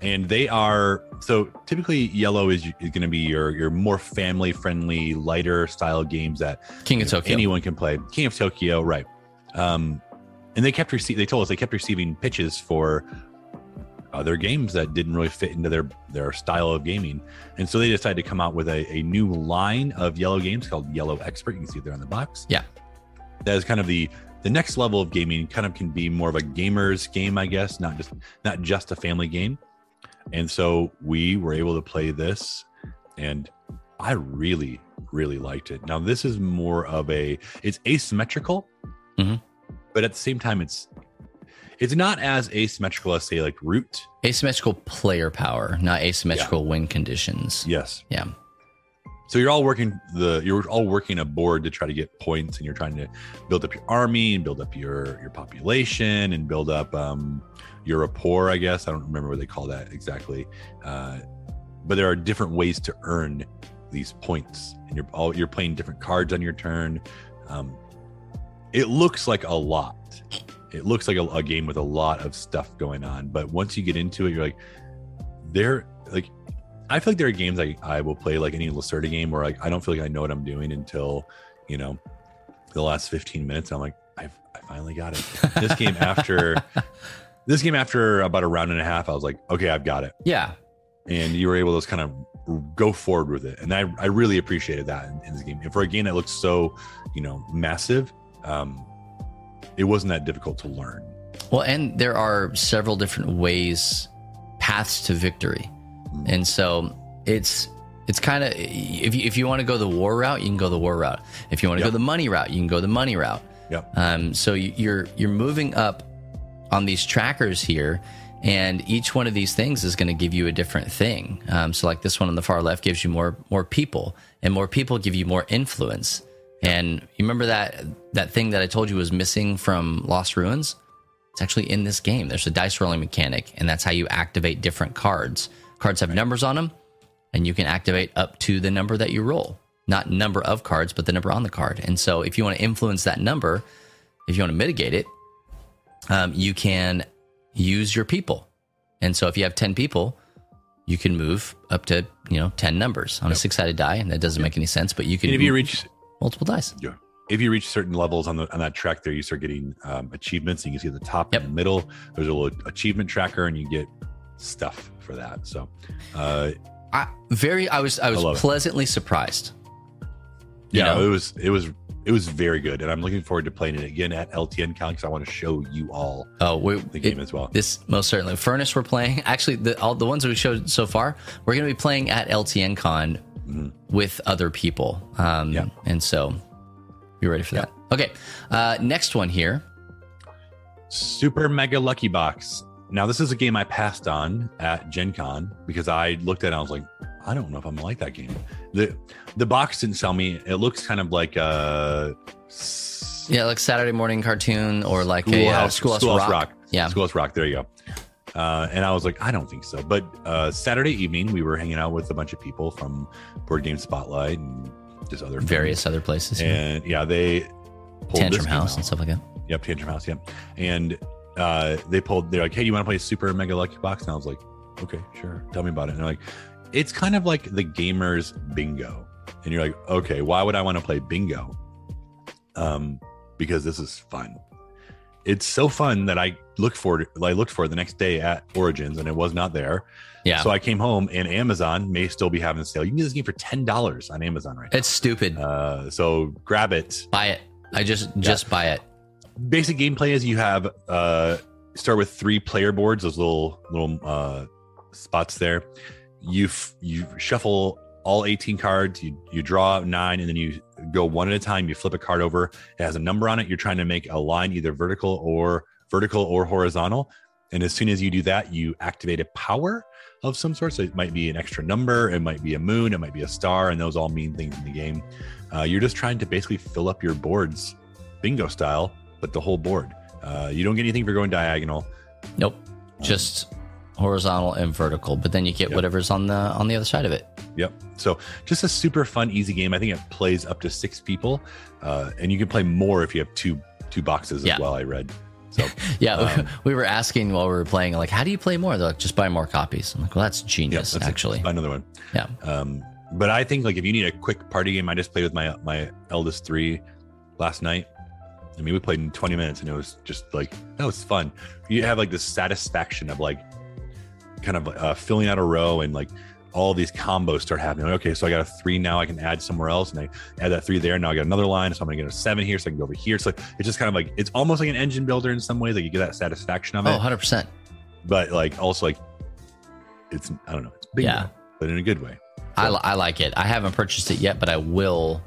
C: and they are so typically IELLO is, is going to be your your more family friendly, lighter style games that
B: King of Tokyo.
C: anyone can play. King of Tokyo, right? Um, and they kept receiving. They told us they kept receiving pitches for other games that didn't really fit into their their style of gaming, and so they decided to come out with a, a new line of IELLO games called IELLO Expert. You can see it there on the box.
B: Yeah.
C: that is kind of the the next level of gaming. Kind of can be more of a gamer's game, I guess, not just not just a family game. And so we were able to play this, and I really really liked it. Now this is more of a it's asymmetrical,
B: Mhm.
C: but at the same time it's it's not as asymmetrical as say like Root.
B: Asymmetrical player power, not asymmetrical win conditions.
C: Yes.
B: Yeah.
C: So you're all working the you're all working a board to try to get points, and you're trying to build up your army and build up your your population and build up um, your rapport. I guess I don't remember what they call that exactly, uh, but there are different ways to earn these points, and you're all you're playing different cards on your turn. Um, it looks like a lot. It looks like a, a game with a lot of stuff going on, but once you get into it, you're like, there like I feel like there are games I, I will play like any Lacerda game where like I don't feel like I know what I'm doing until you know the last 15 minutes. I'm like I've, I finally got it. This game after this game after about a round and a half, I was like okay, I've got it,
B: Yeah.
C: and you were able to just kind of go forward with it, and I I really appreciated that in, in this game. And for a game that looks so you know massive, um, it wasn't that difficult to learn.
B: Well, and there are several different ways, paths to victory, and so it's it's kind of if you, if you want to go the war route, you can go the war route. If you want to
C: Yep.
B: go the money route, you can go the money route.
C: Yep.
B: Um, so you- you're you're moving up on these trackers here, and each one of these things is going to give you a different thing. Um, so like this one on the far left gives you more more people, and more people give you more influence. And you remember that that thing that I told you was missing from Lost Ruins? It's actually in this game. There's a dice rolling mechanic, and that's how you activate different cards Cards have numbers on them, and you can activate up to the number that you roll. Not number of cards, but the number on the card. And so, if you want to influence that number, if you want to mitigate it, um, you can use your people. And so, if you have ten people, you can move up to you know ten numbers on a six-sided die, and that doesn't make any sense. But you can
C: And if you reach
B: multiple dice.
C: Yeah. If you reach certain levels on the on that track there, you start getting um, achievements. You can see at the top
B: Yep.
C: in the middle. There's a little achievement tracker, and you get stuff for that. So, uh,
B: I, very, I was, I was
C: it.
B: pleasantly surprised.
C: Yeah,
B: know?
C: it was it was it was very good, and I'm looking forward to playing it again at LTN Con because I want to show you all
B: Oh, we,
C: the
B: it-
C: game as well.
B: This most certainly. Furnace, we're playing. Actually, the, all the ones that we showed so far, we're going to be playing at LTN Con with other people. Um,
C: Mm-hmm. Yeah.
B: And so, you're ready for that? Okay. Uh, next one here.
C: Super Mega Lucky Box. Now, this is a game I passed on at Gen Con because I looked at it and I was like, I don't know if I'm gonna like that game. The the box didn't sell me. It looks kind of like a
B: Yeah, like Saturday morning cartoon or like a uh,
C: Schoolhouse,
B: Schoolhouse, Rock. Yeah.
C: Schoolhouse Rock. There you go. Uh, and I was like, I don't think so. But uh, Saturday evening, we were hanging out with a bunch of people from Board Game Spotlight and just other
B: Various other places.
C: and yeah, they pulled this
B: Tantrum House
C: out.
B: and stuff like that.
C: Yep, Tantrum House. Yep. And uh, they pulled. They're like, "Hey, you want to play Super Mega Lucky Box?" And I was like, "Okay, sure. Tell me about it." And they're like, "It's kind of like the gamers bingo." And you're like, "Okay, why would I want to play bingo?" Um, because this is fun. It's so fun that I looked for it. I looked for it the next day at Origins, and it was not there.
B: Yeah.
C: So I came home, and Amazon may still be having a sale. You can get this game for ten dollars on Amazon right
B: it's stupid.
C: Uh, so grab it
B: buy it. I just, just buy it.
C: basic gameplay is you have uh start with three player boards those little little uh spots there you f- you shuffle all 18 cards you you draw out nine and then you go one at a time you flip a card over it has a number on it you're trying to make a line either vertical or vertical or horizontal and as soon as you do that you activate a power of some sort so it might be an extra number it might be a moon it might be a star and those all mean things in the game uh, you're just trying to basically fill up your boards bingo style but the whole board. Uh, you don't get anything for going diagonal.
B: Nope. Just horizontal and vertical, but then you get
C: Yep.
B: whatever's on the on the other side of it.
C: Yep. So just a super fun, easy game. I think it plays up to six people, uh, and you can play more if you have two two boxes
B: Yeah.
C: as well. I read. So
B: Yeah,
C: Um,
B: we were asking while we were playing, like, how do you play more? They're like, just buy more copies. I'm like, well, that's
C: yeah,
B: genius,
C: that's a-
B: actually.
C: another one.
B: Yeah.
C: Um, but I think like if you need a quick party game, I just played with my my eldest three last night. I mean, we played in 20 minutes, and it was just like that was fun. You have like this satisfaction of like kind of uh, filling out a row and like all these combos start happening. Like, okay, so I got a three now. I can add somewhere else, and I add that three there. Now I got another line, so I'm gonna get a seven here, so I can go over here. So it's just kind of like it's almost like an engine builder in some ways. Like you get that satisfaction of
B: Oh,
C: it,
B: 100%.
C: but like also like it's I don't know, it's bingo,
B: Yeah.
C: but in a good way.
B: I, li- I like it. I haven't purchased it yet, but I will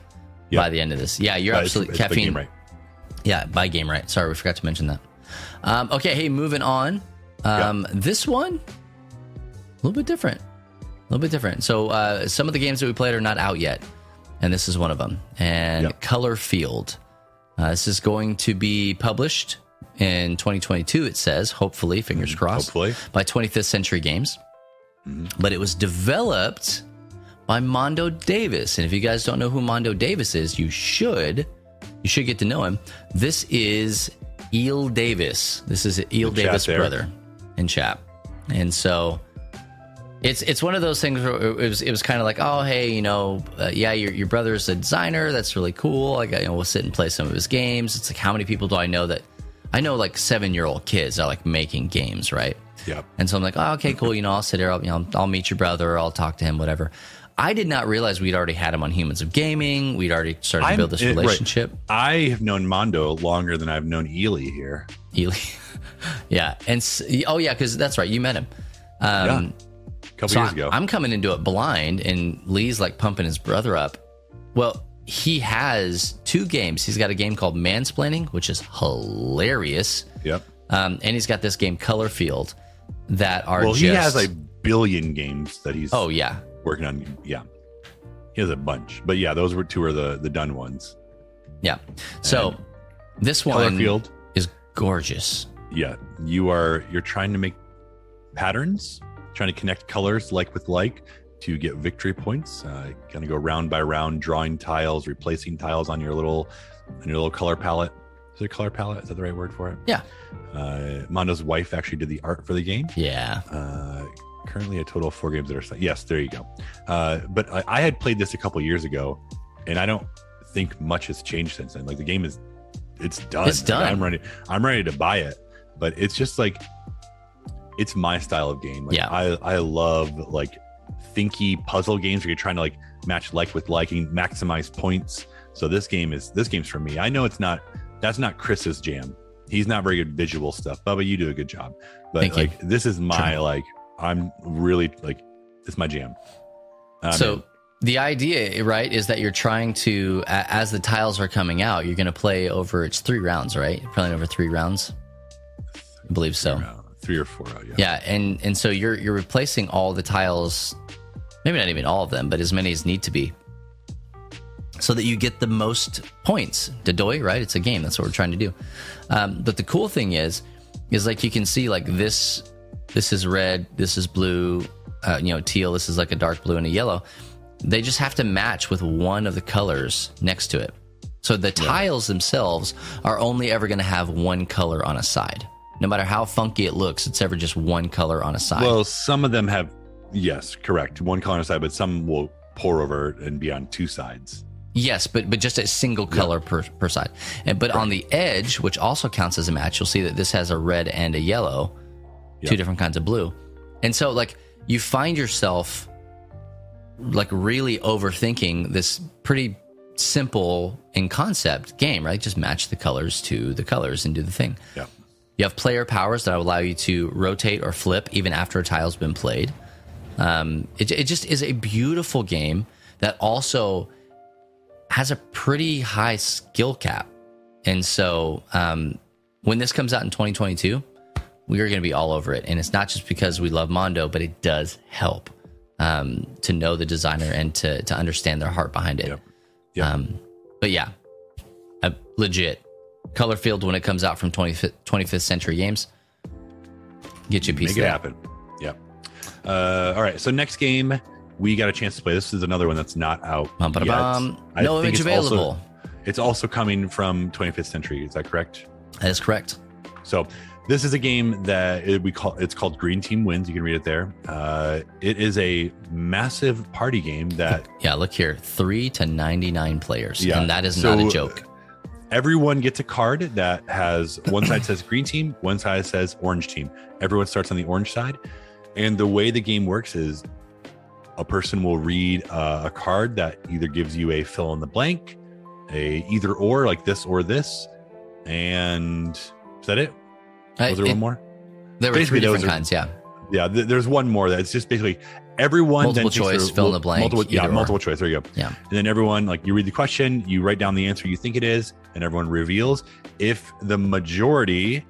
C: Yeah.
B: by the end of this. Yeah, you're
C: it's-
B: absolutely
C: it's big
B: caffeine.
C: right?
B: Yeah, by game right. Sorry, we forgot to mention that. Um, okay, hey, moving on. Um, This one, a little bit different. A little bit different. So uh, some of the games that we played are not out yet, and this is one of them. And
C: Yep.
B: Color Field. Uh, this is going to be published in 2022. It says, hopefully, fingers crossed,
C: Mm-hmm. Hopefully. Mm-hmm.
B: by 25th Century Games. But it was developed by Mondo Davis. And if you guys don't know who Mondo Davis is, you should. You should get to know him. This is Eel Davis. This is Eel
C: The
B: Davis' brother in chat. And so it's it's one of those things where it was it was kind of like oh hey you know uh, yeah your your brother's a designer that's really cool like you know we'll sit and play some of his games it's like how many people do I know that I know like seven year old kids are like making games right
C: Yep.
B: and so I'm like, oh, okay, cool. You know, I'll sit here. I'll, you know, I'll meet your brother. I'll talk to him, whatever. I did not realize we'd already had him on Humans of Gaming. We'd already started to
C: I'm-
B: build this
C: it- right.
B: relationship.
C: I have known Mondo longer than I've known Ely here.
B: Ely. yeah. And oh, yeah, because that's right. You met him. Um,
C: Yeah. Couple
B: so
C: years ago.
B: I'm coming into it blind, and Lee's like pumping his brother up. Well, he has two games. He's got a game called Mansplaining, which is hilarious.
C: yep.
B: Um, and he's got this game Color Field that are
C: Well,
B: just.
C: he has a billion games that he's
B: Oh, yeah.
C: working on. Yeah. He has a bunch. But yeah, those were two are the the done ones.
B: Yeah. So
C: And
B: this one
C: Colorfield.
B: is gorgeous.
C: Yeah. You are you're trying to make patterns trying to connect colors like with like to get victory points. Uh, kind of go round by round, drawing tiles, replacing tiles on your little on your little color palette. Is it a color palette? Is that the right word for it?
B: Yeah.
C: Uh, Mondo's wife actually did the art for the game.
B: Yeah.
C: Uh, currently a total of four games that are yes there you go uh, but I, I had played this a couple years ago and i don't think much has changed since then like the game is it's done
B: It's done.
C: Like, i'm ready i'm ready to buy it but it's just like it's my style of game like
B: Yeah.
C: i i love like thinky puzzle games where you're trying to like match like with liking maximize points so this game is this game's for me i know it's not that's not chris's jam he's not very good visual stuff bubba you do a good job but
B: Thank you.
C: like this is my
B: Sure.
C: like i'm really like it's my jam I'm
B: so
C: in.
B: the idea, right, is that you're trying to, as the tiles are coming out, you're going to play over. It's three rounds, right? You're playing over three rounds. I believe so.
C: Three or four yeah,
B: Yeah, and and so you're you're replacing all the tiles, maybe not even all of them, but as many as need to be, so that you get the most points. Dodoy, right? It's a game. That's what we're trying to do. Um, but the cool thing is, is like you can see like this. This is red. This is blue. Uh, you know, teal. This is like a dark blue and a yellow. They just have to match with one of the colors next to it. So the tiles themselves are only ever going to have one color on a side. No matter how funky it looks, it's ever just one color on a side.
C: well some of them have yes correct one color on the side but some will pour over and be on two sides
B: yes, but but just a single color per per side. And but on the edge, which also counts as a match, you'll see that this has a red and a yellow, two different kinds of blue. And so like you find yourself like really overthinking this pretty simple in concept game, right? Just match the colors to the colors and do the thing.
C: yeah
B: You have player powers that allow you to rotate or flip even after a tile's been played. Um, it, it just is a beautiful game that also has a pretty high skill cap. And so um, when this comes out in 2022, we are going to be all over it. And it's not just because we love Mondo, but it does help um, to know the designer and to, to understand their heart behind it.
C: Yep. Yep.
B: Um, but yeah, legit. Color field when it comes out from 25th, 25th Century Games. Get you a piece
C: make
B: of
C: it happen yep uh all right so next game we got a chance to play this is another one that's not out
B: Bum,
C: yet.
B: bum. No image
C: it's also-
B: available.
C: it's also coming from 25th century is that correct
B: That is correct.
C: So this is a game that it, we call it's called Green Team Wins. You can read it there. Uh, it is a massive party game that
B: Yeah, look here. Three to 99 players.
C: Yeah,
B: And that is
C: so-
B: not a joke.
C: Everyone gets a card that has one side says Green Team, one side says Orange Team. Everyone starts on the orange side, and the way the game works is a person will read uh, a card that either gives you a fill in the blank, a either or like this or this, and is that it?
B: Uh,
C: Was there
B: it-
C: one more?
B: There were
C: basically
B: three different
C: are-
B: kinds. Yeah.
C: Yeah, th- there's one more that's just basically everyone
B: Multiple choice,
C: their-
B: fill in the blank,
C: Multiple, yeah,
B: or.
C: multiple choice. There you go.
B: Yeah.
C: And then everyone like you read the question, you write down the answer you think it is, and everyone reveals. If the majority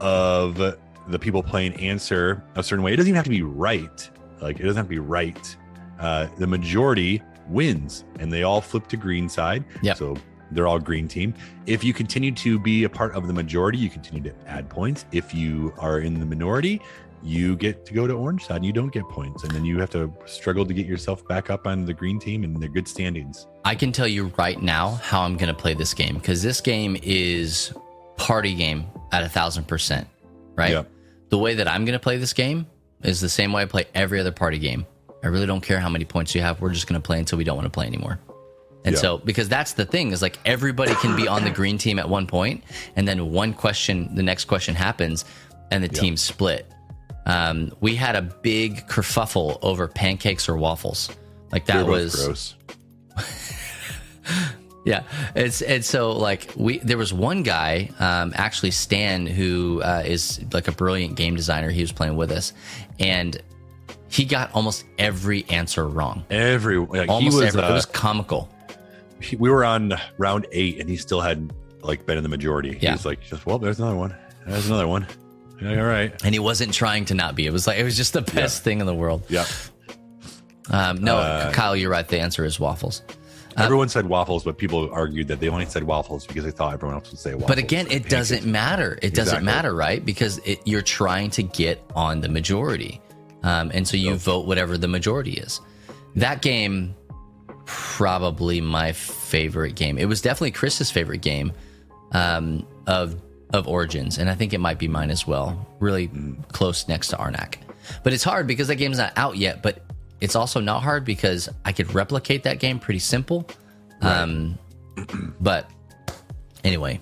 C: of the people playing answer a certain way, it doesn't even have to be right. Like it doesn't have to be right. Uh, the majority wins, and they all flip to green side.
B: Yep.
C: So they're all green team. If you continue to be a part of the majority, you continue to add points. If you are in the minority, you get to go to orange side and you don't get points. And then you have to struggle to get yourself back up on the green team and their good standings.
B: I can tell you right now how I'm going to play this game because this game is party game at a thousand percent, right?
C: Yeah.
B: The way that I'm going to play this game is the same way I play every other party game. I really don't care how many points you have. We're just going to play until we don't want to play anymore. And
C: Yeah.
B: so, because that's the thing is like everybody can be on the green team at one point, and then one question, the next question happens, and the team split. Um, we had a big kerfuffle over pancakes or waffles. Like that was
C: gross.
B: yeah, it's and so like we there was one guy, um, actually Stan, who uh, is like a brilliant game designer. He was playing with us, and he got almost every answer wrong.
C: Every like, he
B: Almost
C: was,
B: every.
C: uh,
B: it was comical.
C: he- we were on round eight and he still hadn't like been in the majority.
B: Yeah.
C: He's like, just well, there's another one. There's another one. Yeah, all right.
B: And he wasn't trying to not be. It was like it was just the best thing in the world.
C: Yeah.
B: Um, no,
C: Uh,
B: Kyle, you're right. The answer is waffles.
C: Everyone said waffles, but people argued that they only said waffles because they thought everyone else would say waffles.
B: But again, it doesn't matter. It doesn't matter, right? Because it, you're trying to get on the majority. um, and so you
C: Oh.
B: vote whatever the majority is. That game, probably my favorite game. It was definitely Chris's favorite game um, of of Origins, and I think it might be mine as well. Really close next to Arnak, but it's hard because that game's not out yet. But it's also not hard because I could replicate that game pretty simple. Um, but anyway,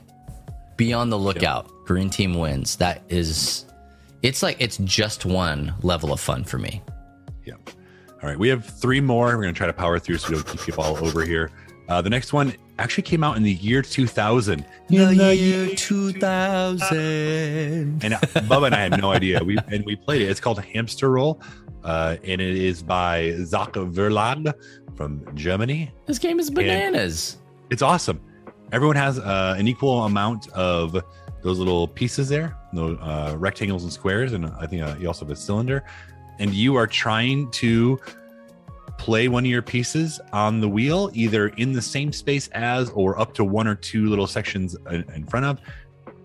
B: be on the lookout. Green team wins. That is, it's like it's just one level of fun for me.
C: Yeah. All right. We have three more. We're going to try to power through so we don't keep you all over here. Uh, the next one actually came out in the year 2000.
B: In The year 2000.
C: And uh, Bubba and I had no idea. We and we played it. It's called Hamster Roll, uh, and it is by Zoch Verlag from Germany.
B: This game is bananas.
C: It's awesome. Everyone has uh, an equal amount of those little pieces there, no uh, rectangles and squares, and I think uh, you also have a cylinder. And you are trying to play one of your pieces on the wheel, either in the same space as or up to one or two little sections in front of.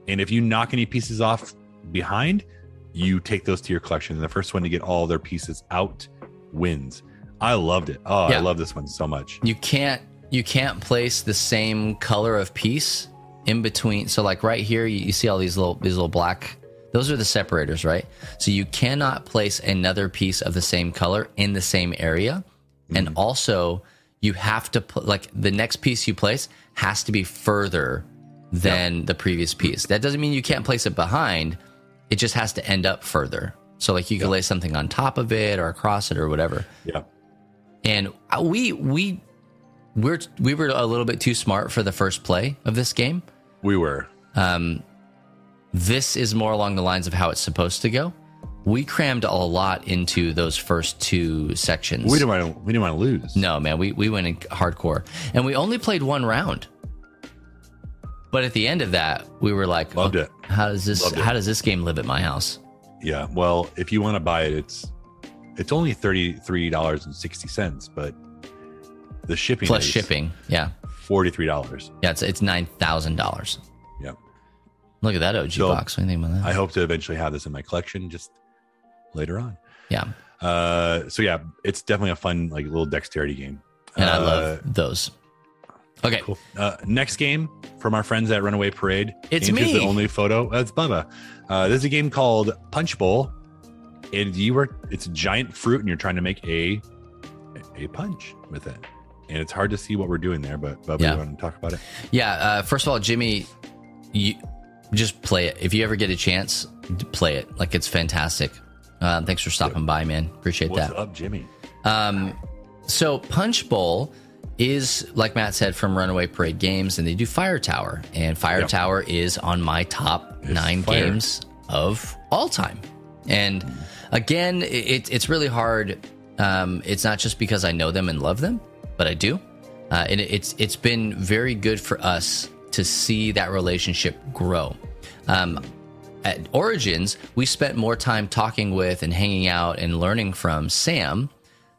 C: And if you knock any pieces off behind, you take those to your collection. And the first one to get all their pieces out wins. I loved it. Oh, I love this one so much.
B: You can't you can't place the same color of piece in between. So like right here, you, you see all these little these little black. Those are the separators, right? So you cannot place another piece of the same color in the same area, and also you have to put like the next piece you place has to be further than the previous piece. That doesn't mean you can't place it behind. It just has to end up further. So like you can lay something on top of it or across it or whatever
C: Yeah.
B: and we we we're we were a little bit too smart for the first play of this game.
C: We were.
B: Um, this is more along the lines of how it's supposed to go. We crammed a lot into those first two sections.
C: We didn't want to. We didn't want to lose.
B: no, man, we we went in hardcore, and we only played one round. But at the end of that, we were like,
C: Loved
B: "Oh,
C: it.
B: How does this how does this game live at my house?"
C: Yeah. Well, if you want to buy it, it's it's only thirty three dollars and sixty cents, but the shipping
B: Plus
C: is
B: shipping, yeah,
C: forty three dollars.
B: yeah, it's it's nine thousand dollars.
C: Yeah.
B: Look at that OG
C: So,
B: box. What do you think about that?
C: I hope to eventually have this in my collection just later on.
B: yeah,
C: Uh, so yeah, it's definitely a fun like little dexterity game.
B: and I
C: Uh,
B: love those. Okay,
C: Cool. Uh, next game from our friends at Runaway Parade.
B: It's
C: Andrew's
B: me.
C: The only photo. That's Bubba. Uh, this is a game called Punch Bowl, and you were. It's a giant fruit, and you're trying to make a a punch with it. And it's hard to see what we're doing there, but Bubba,
B: Yeah.
C: you want to talk about it?
B: Yeah. Uh, first of all, Jimmy, you just play it. If you ever get a chance, play it. Like it's fantastic. Uh, thanks for stopping by, man. Appreciate
C: What's
B: that.
C: up, Jimmy?
B: So Punch Bowl is like Matt said from Runaway Parade Games, and they do Fire Tower, and Fire
C: Yep.
B: Tower is on my top nine
C: fire.
B: games of all time. And again, it, it's really hard. Um, it's not just because I know them and love them, but I do. Uh, and it, it's it's been very good for us to see that relationship grow. Um, at Origins, we spent more time talking with and hanging out and learning from Sam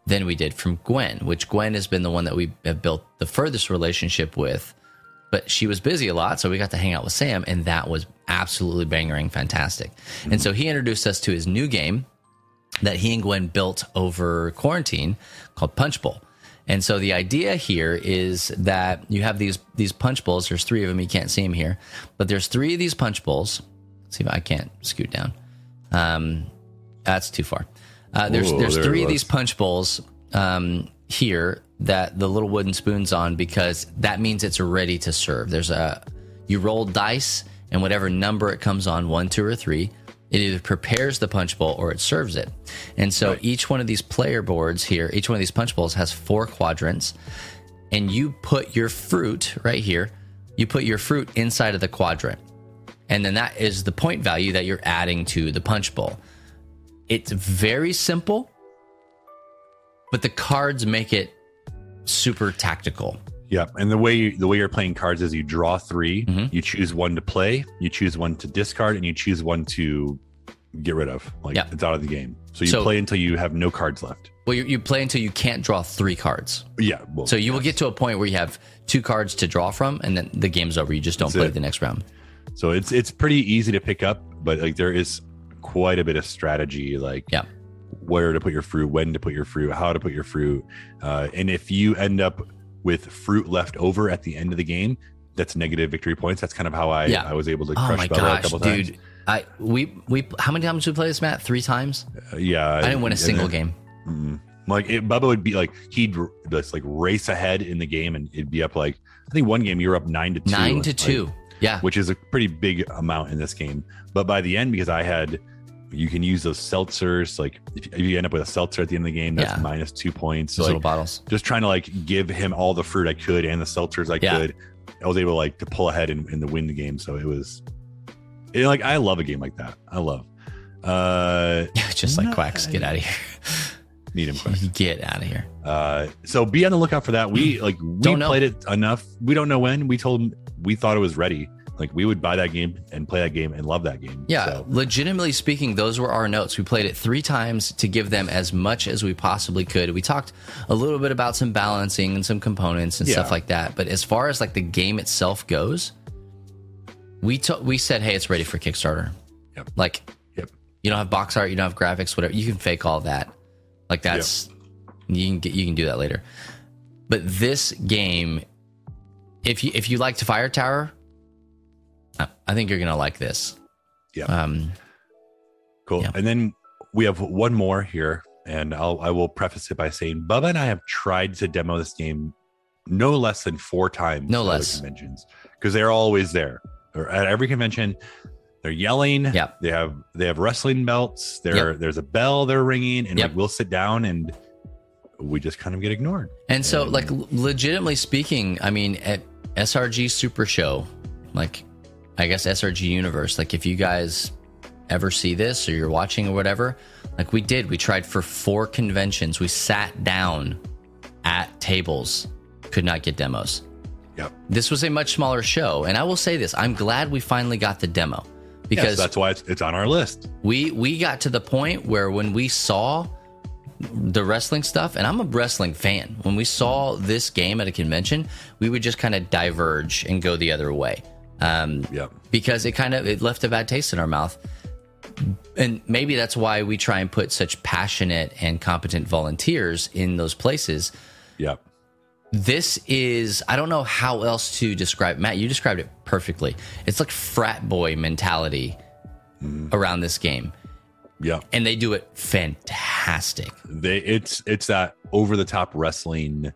B: than we did from Gwen, which Gwen has been the one that we have built the furthest relationship with. But she was busy a lot, so we got to hang out with Sam, and that was absolutely bangering fantastic. And so he introduced us to his new game that he and Gwen built over quarantine called Punch Bowl. And so the idea here is that you have these these punch bowls. There's three of them. You can't see them here, but there's three of these punch bowls. Let's see if I can't scoot down. Um, that's too far. Uh, there's
C: Whoa,
B: there's
C: there
B: three of these punch bowls um, here that the little wooden spoons on because that means it's ready to serve. There's a you roll dice and whatever number it comes on one, two, or three, it either prepares the punch bowl or it serves it. And so each one of these player boards here, each one of these punch bowls has four quadrants, and you put your fruit right here. You put your fruit inside of the quadrant, and then that is the point value that you're adding to the punch bowl. It's very simple, but the cards make it super tactical.
C: Yeah, and the way you, the way you're playing cards is you draw 3
B: Mm-hmm.
C: you choose one to play, you choose one to discard, and you choose one to get rid of. Like
B: Yeah.
C: it's out of the game. So you
B: So-
C: play until you have no cards left.
B: Well, you, you play until you can't draw three cards.
C: Yeah. Well,
B: So you will get to a point where you have two cards to draw from, and then the game's over. You just don't
C: That's
B: play
C: it.
B: the next round.
C: So it's it's pretty easy to pick up, but like there is quite a bit of strategy. Like
B: Yeah.
C: where to put your fruit, when to put your fruit, how to put your fruit, uh, and if you end up with fruit left over at the end of the game, that's negative victory points. That's kind of how I
B: Yeah.
C: I was able to
B: Oh
C: crush
B: my
C: Bubba a
B: gosh,
C: couple
B: dude!
C: times.
B: I we we how many times did we play this, Matt? Three times.
C: Uh, yeah,
B: I didn't win a single
C: then-
B: game.
C: Mm. Like it, Bubba would be like he'd just like race ahead in the game, and it'd be up like I think one game you were up nine to two,
B: Nine to
C: like,
B: two. Yeah.
C: which is a pretty big amount in this game. But by the end, because I had, you can use those seltzers. Like if, if you end up with a seltzer at the end of the game, that's
B: Yeah.
C: minus two points. So like,
B: little bottles.
C: just trying to like give him all the fruit I could and the seltzers I
B: Yeah.
C: could. I was able like to pull ahead and, and to win the game. So it was, it, like I love a game like that. I love. Uh,
B: Just like quacks, get out of here.
C: need him.
B: Get out of here.
C: Uh, so be on the lookout for that. We like we played it enough. We don't know when. We told him we thought it was ready. Like we would buy that game and play that game and love that game.
B: Yeah,
C: So,
B: legitimately speaking, those were our notes. We played it three times to give them as much as we possibly could. We talked a little bit about some balancing and some components and stuff like that. But as far as like the game itself goes, we to- we said, hey, it's ready for Kickstarter.
C: Yep.
B: Like,
C: Yep.
B: you don't have box art, you don't have graphics, whatever. You can fake all that. Like that's you can get you can do that later. But this game, if you if you liked Fire Tower, I- think you're gonna like this.
C: Yeah.
B: Um,
C: cool.
B: Yeah.
C: And then we have one more here, and I'll I will preface it by saying Bubba and I have tried to demo this game no less than four times.
B: No less.
C: conventions because they're always there. Or at every convention, they're yelling.
B: Yep.
C: They have they have wrestling belts. There
B: Yep.
C: there's a bell they're ringing, and
B: Yep.
C: like, we'll sit down and we just kind of get ignored.
B: And so,
C: And-
B: like, legitimately speaking, I mean, at SRG Super Show, like, I guess SRG Universe, like, if you guys ever see this or you're watching or whatever, like, we did. We tried for four conventions. We sat down at tables, could not get demos.
C: Yep.
B: This was a much smaller show. And I will say this I'm glad we finally got the demo
C: Yes,
B: because
C: that's why it's, it's on our list.
B: we we got to the point where when we saw the wrestling stuff and i'm a wrestling fan. When we saw this game at a convention we would just kind of diverge and go the other way. Um,
C: Yep.
B: because it kind of it left a bad taste in our mouth. And maybe that's why we try and put such passionate and competent volunteers in those places.
C: Yep.
B: this is i don't know how else to describe matt you described it perfectly. It's like frat boy mentality around this game
C: Yep.
B: and they do it fantastic.
C: They it's it's that over the top wrestling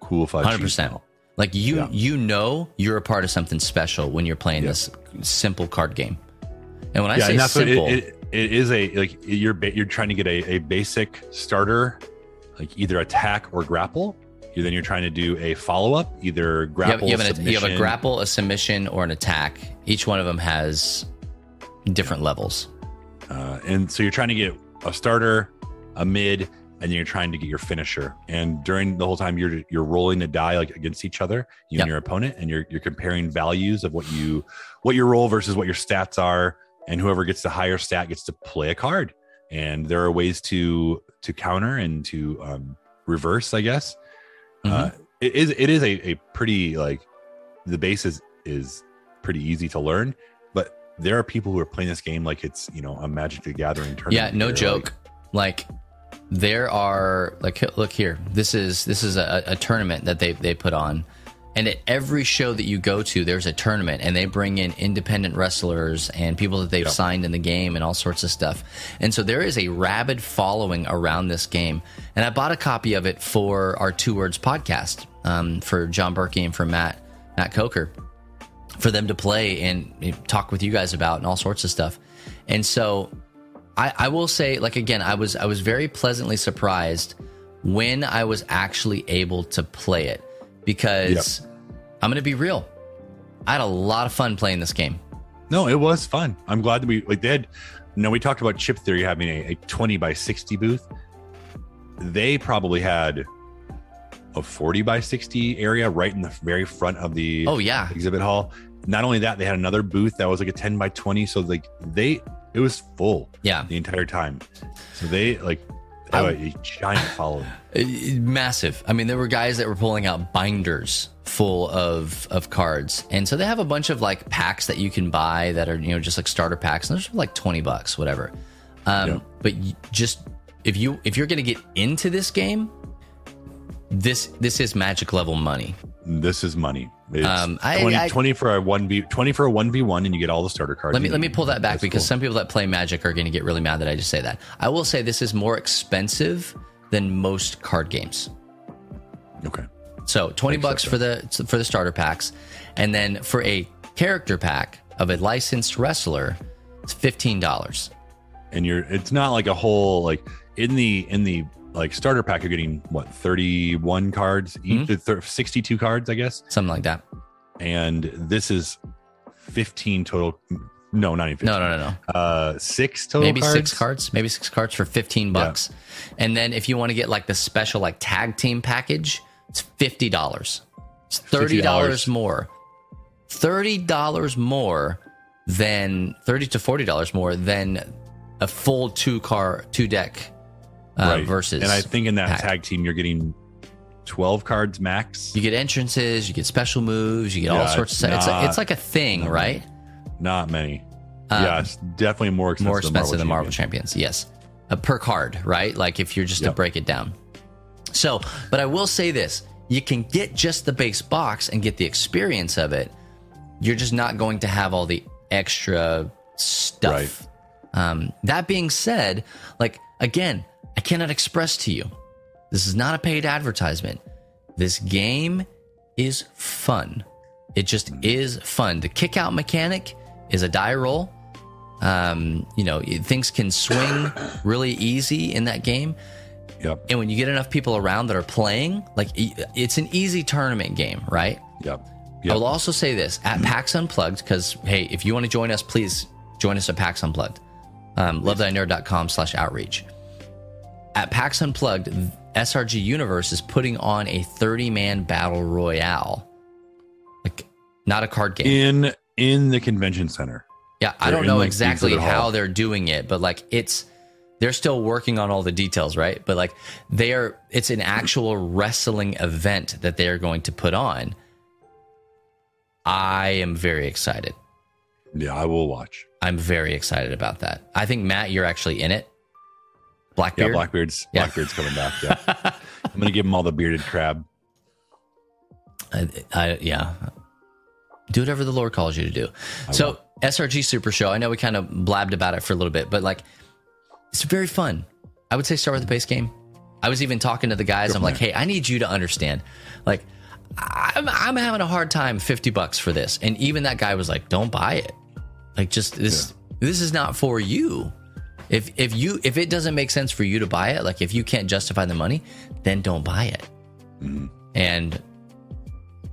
C: cool.
B: Hundred percent. Like you,
C: Yeah.
B: you know, you're a part of something special when you're playing
C: Yeah.
B: this simple card game. And when I
C: Yeah,
B: say simple,
C: it, it, it is a like you're you're trying to get a, a basic starter, like either attack or grapple. You then you're trying to do a follow up, either
B: you have,
C: grapple.
B: you, have an, you have a grapple, a submission, or an attack. Each one of them has different levels.
C: Uh, and so you're trying to get a starter, a mid, and then you're trying to get your finisher. And during the whole time, you're you're rolling the die like against each other, you
B: Yep.
C: and your opponent, and you're you're comparing values of what you what your roll versus what your stats are, and whoever gets the higher stat gets to play a card. And there are ways to to counter and to um, reverse, I guess. Uh, it is it is a, a pretty like the base is is pretty easy to learn, there are people who are playing this game like it's you know a Magic the Gathering tournament.
B: Yeah, no
C: They're
B: joke. Like, there are like look here. This is this is a, a tournament that they they put on, and at every show that you go to, there's a tournament, and they bring in independent wrestlers and people that they've signed in the game and all sorts of stuff. And so there is a rabid following around this game. And I bought a copy of it for our Two Words podcast um, for John Berkey and for Matt Matt Coker for them to play and you know, talk with you guys about and all sorts of stuff. And so I, I will say, like again, I was I was very pleasantly surprised when I was actually able to play it because I'm gonna be real. I had a lot of fun playing this game.
C: No, it was fun. I'm glad that we like they had. You know, we talked about Chip Theory having a, a 20 by 60 booth. They probably had a 40 by 60 area right in the very front of the
B: Oh yeah,
C: exhibit hall. Not only that, they had another booth that was like a 10 by 20. So like they, it was full
B: yeah,
C: the entire time. So they like have a, a giant following.
B: Massive. I mean, there were guys that were pulling out binders full of of cards, and so they have a bunch of like packs that you can buy that are you know just like starter packs, and they're like twenty bucks, whatever. Um,
C: Yeah.
B: But just if you if you're going to get into this game, this this is magic level money.
C: This is money. It's
B: Um, I-
C: 20,
B: I-
C: 20 for a one v twenty for a one v one, and you get all the starter cards.
B: Let me let me pull that back
C: That's
B: because
C: cool.
B: some people that play Magic are going to get really mad that I just say that. I will say this is more expensive than most card games.
C: okay,
B: So twenty bucks for the for the starter packs, and then for a character pack of a licensed wrestler, it's fifteen dollars.
C: and you're it's not like a whole like in the in the like starter pack you're getting what 31 cards each
B: Mm-hmm.
C: thir- 62 cards i guess
B: Something like that.
C: and this is 15 total no not even 15
B: No, no, no, no.
C: uh six total
B: Maybe
C: cards?
B: six cards. Maybe six cards for fifteen bucks. And then if you want to get like the special like tag team package, it's fifty dollars. It's thirty dollars
C: $50.
B: more. Thirty dollars more than thirty to forty dollars more than a full two car two deck uh,
C: right
B: versus.
C: and i think in that
B: pack.
C: tag team you're getting 12 cards max
B: you get entrances, you get special moves, you get all sorts of stuff. It's,
C: not-
B: it's like a thing, right?
C: not many
B: Um,
C: yeah it's definitely more expensive
B: more expensive than Marvel
C: Champions.
B: Champions. Yes, uh, per card, right? Like if you're just to break it down. So, but I will say this: you can get just the base box and get the experience of it. You're just not going to have all the extra stuff.
C: Right.
B: Um, that being said, like again, I cannot express to you, this is not a paid advertisement. This game is fun. It just is fun. The kick out mechanic is a die roll. Um, you know, things can swing really easy in that game.
C: yep
B: And when you get enough people around that are playing, like it's an easy tournament game, right?
C: yep
B: I will also say this at PAX Unplugged, because hey, if you want to join us, please join us at PAX Unplugged. Um, lovethynerd.com slash outreach. At PAX Unplugged, SRG Universe is putting on a 30 man battle royale. Like, not a card game.
C: in in the convention center
B: Yeah, I don't know
C: like,
B: exactly how they're doing it, but like it's they're still working on all the details, right? But like they are it's an actual wrestling event that they are going to put on. I am very excited.
C: yeah i will watch
B: I'm very excited about that. I think Matt, you're actually in it.
C: Yeah
B: Blackbeard.
C: blackbeard's
B: Yeah.
C: blackbeard's coming back yeah i'm gonna give him all the bearded crab
B: I, I, yeah. Do whatever the Lord calls you to do. so SRG Super Show. I know we kind of blabbed about it for a little bit, but like, it's very fun. I would say start with the base game. I was even talking to the guys. I'm like, hey, I need you to understand. Like, I'm I'm having a hard time. Fifty bucks for this, and even that guy was like, don't buy it. Like, just this. This is not for you. If if you if it doesn't make sense for you to buy it, like if you can't justify the money, then don't buy it. And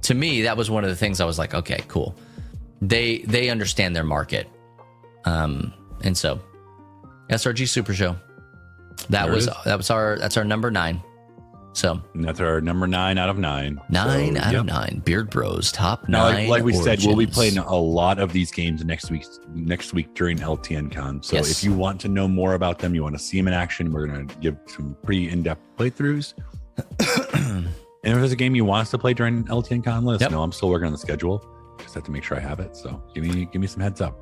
B: to me, that was one of the things I was like, okay, cool. They they understand their market, um, and so SRG Super Show. That
C: There
B: was that was our that's our number nine. So
C: And that's our number nine out of nine.
B: nine
C: So,
B: out
C: yep.
B: of nine. Beard Bros top
C: Now,
B: nine.
C: like, like we said, we'll be playing a lot of these games next week. Next week during LTN Con. So
B: Yes.
C: if you want to know more about them, you want to see them in action, we're gonna give some pretty in-depth playthroughs. and if there's a game you want us to play during LTN Con, let us
B: Yep.
C: know. I'm still working on the schedule. Just have to make sure I have it. So give me give me some heads up.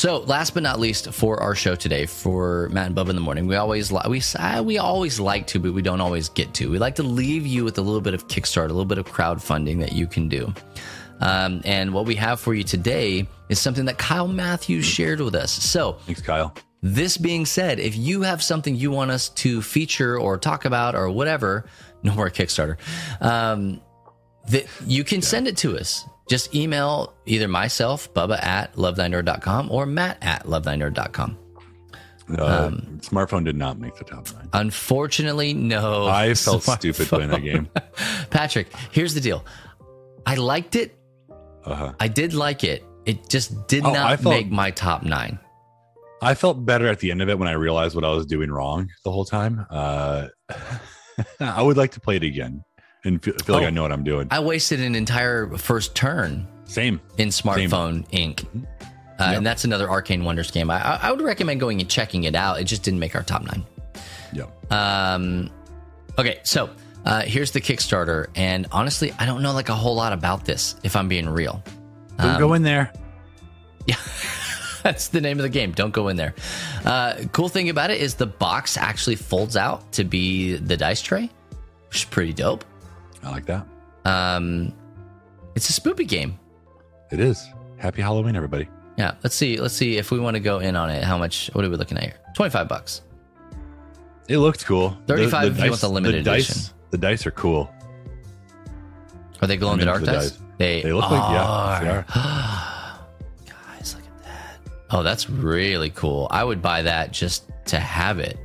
B: So, last but not least, for our show today, for Matt and Bubba in the morning, we always li- we uh, we always like to, but we don't always get to. We like to leave you with a little bit of Kickstarter, a little bit of crowdfunding that you can do. Um, and what we have for you today is something that Kyle Matthews shared with us. So,
C: Thanks, Kyle.
B: this being said, if you have something you want us to feature or talk about or whatever, no more Kickstarter, um, that you can send it to us. Just email either myself, Bubba at lovethynerd.com or Matt at lovethynerd.com.
C: Uh,
B: Um,
C: smartphone did not make the top nine.
B: Unfortunately, no.
C: I felt stupid playing that game.
B: Patrick, here's the deal. I liked it.
C: Uh-huh.
B: I did like it. It just did
C: Oh,
B: not
C: felt-
B: make my top nine.
C: I felt better at the end of it when I realized what I was doing wrong the whole time. Uh, I would like to play it again and feel, feel like
B: Oh.
C: I know what I'm doing.
B: I wasted an entire first turn
C: Same.
B: in Smartphone Inc. Uh, And that's another Arcane Wonders game. I, I would recommend going and checking it out. It just didn't make our top nine.
C: Yeah.
B: Um, okay, so uh, here's the Kickstarter, and honestly, I don't know like a whole lot about this. If I'm being real,
C: Don't
B: um,
C: go in there. Yeah.
B: that's the name of the game. Don't go in there. Uh, cool thing about it is the box actually folds out to be the dice tray, which is pretty dope.
C: I like that.
B: Um, it's a spoopy game.
C: It is. Happy Halloween, everybody.
B: Yeah, let's see. Let's see if we want to go in on it. How much? What are we looking at here? Twenty five bucks.
C: It looked cool.
B: 35 if you want the limited
C: dice,
B: edition.
C: The dice are cool.
B: Are they glow in the dark dice?
C: dice.
B: They
C: They look like yeah, they are.
B: Guys, look at that. Oh, that's really cool. I would buy that just to have it.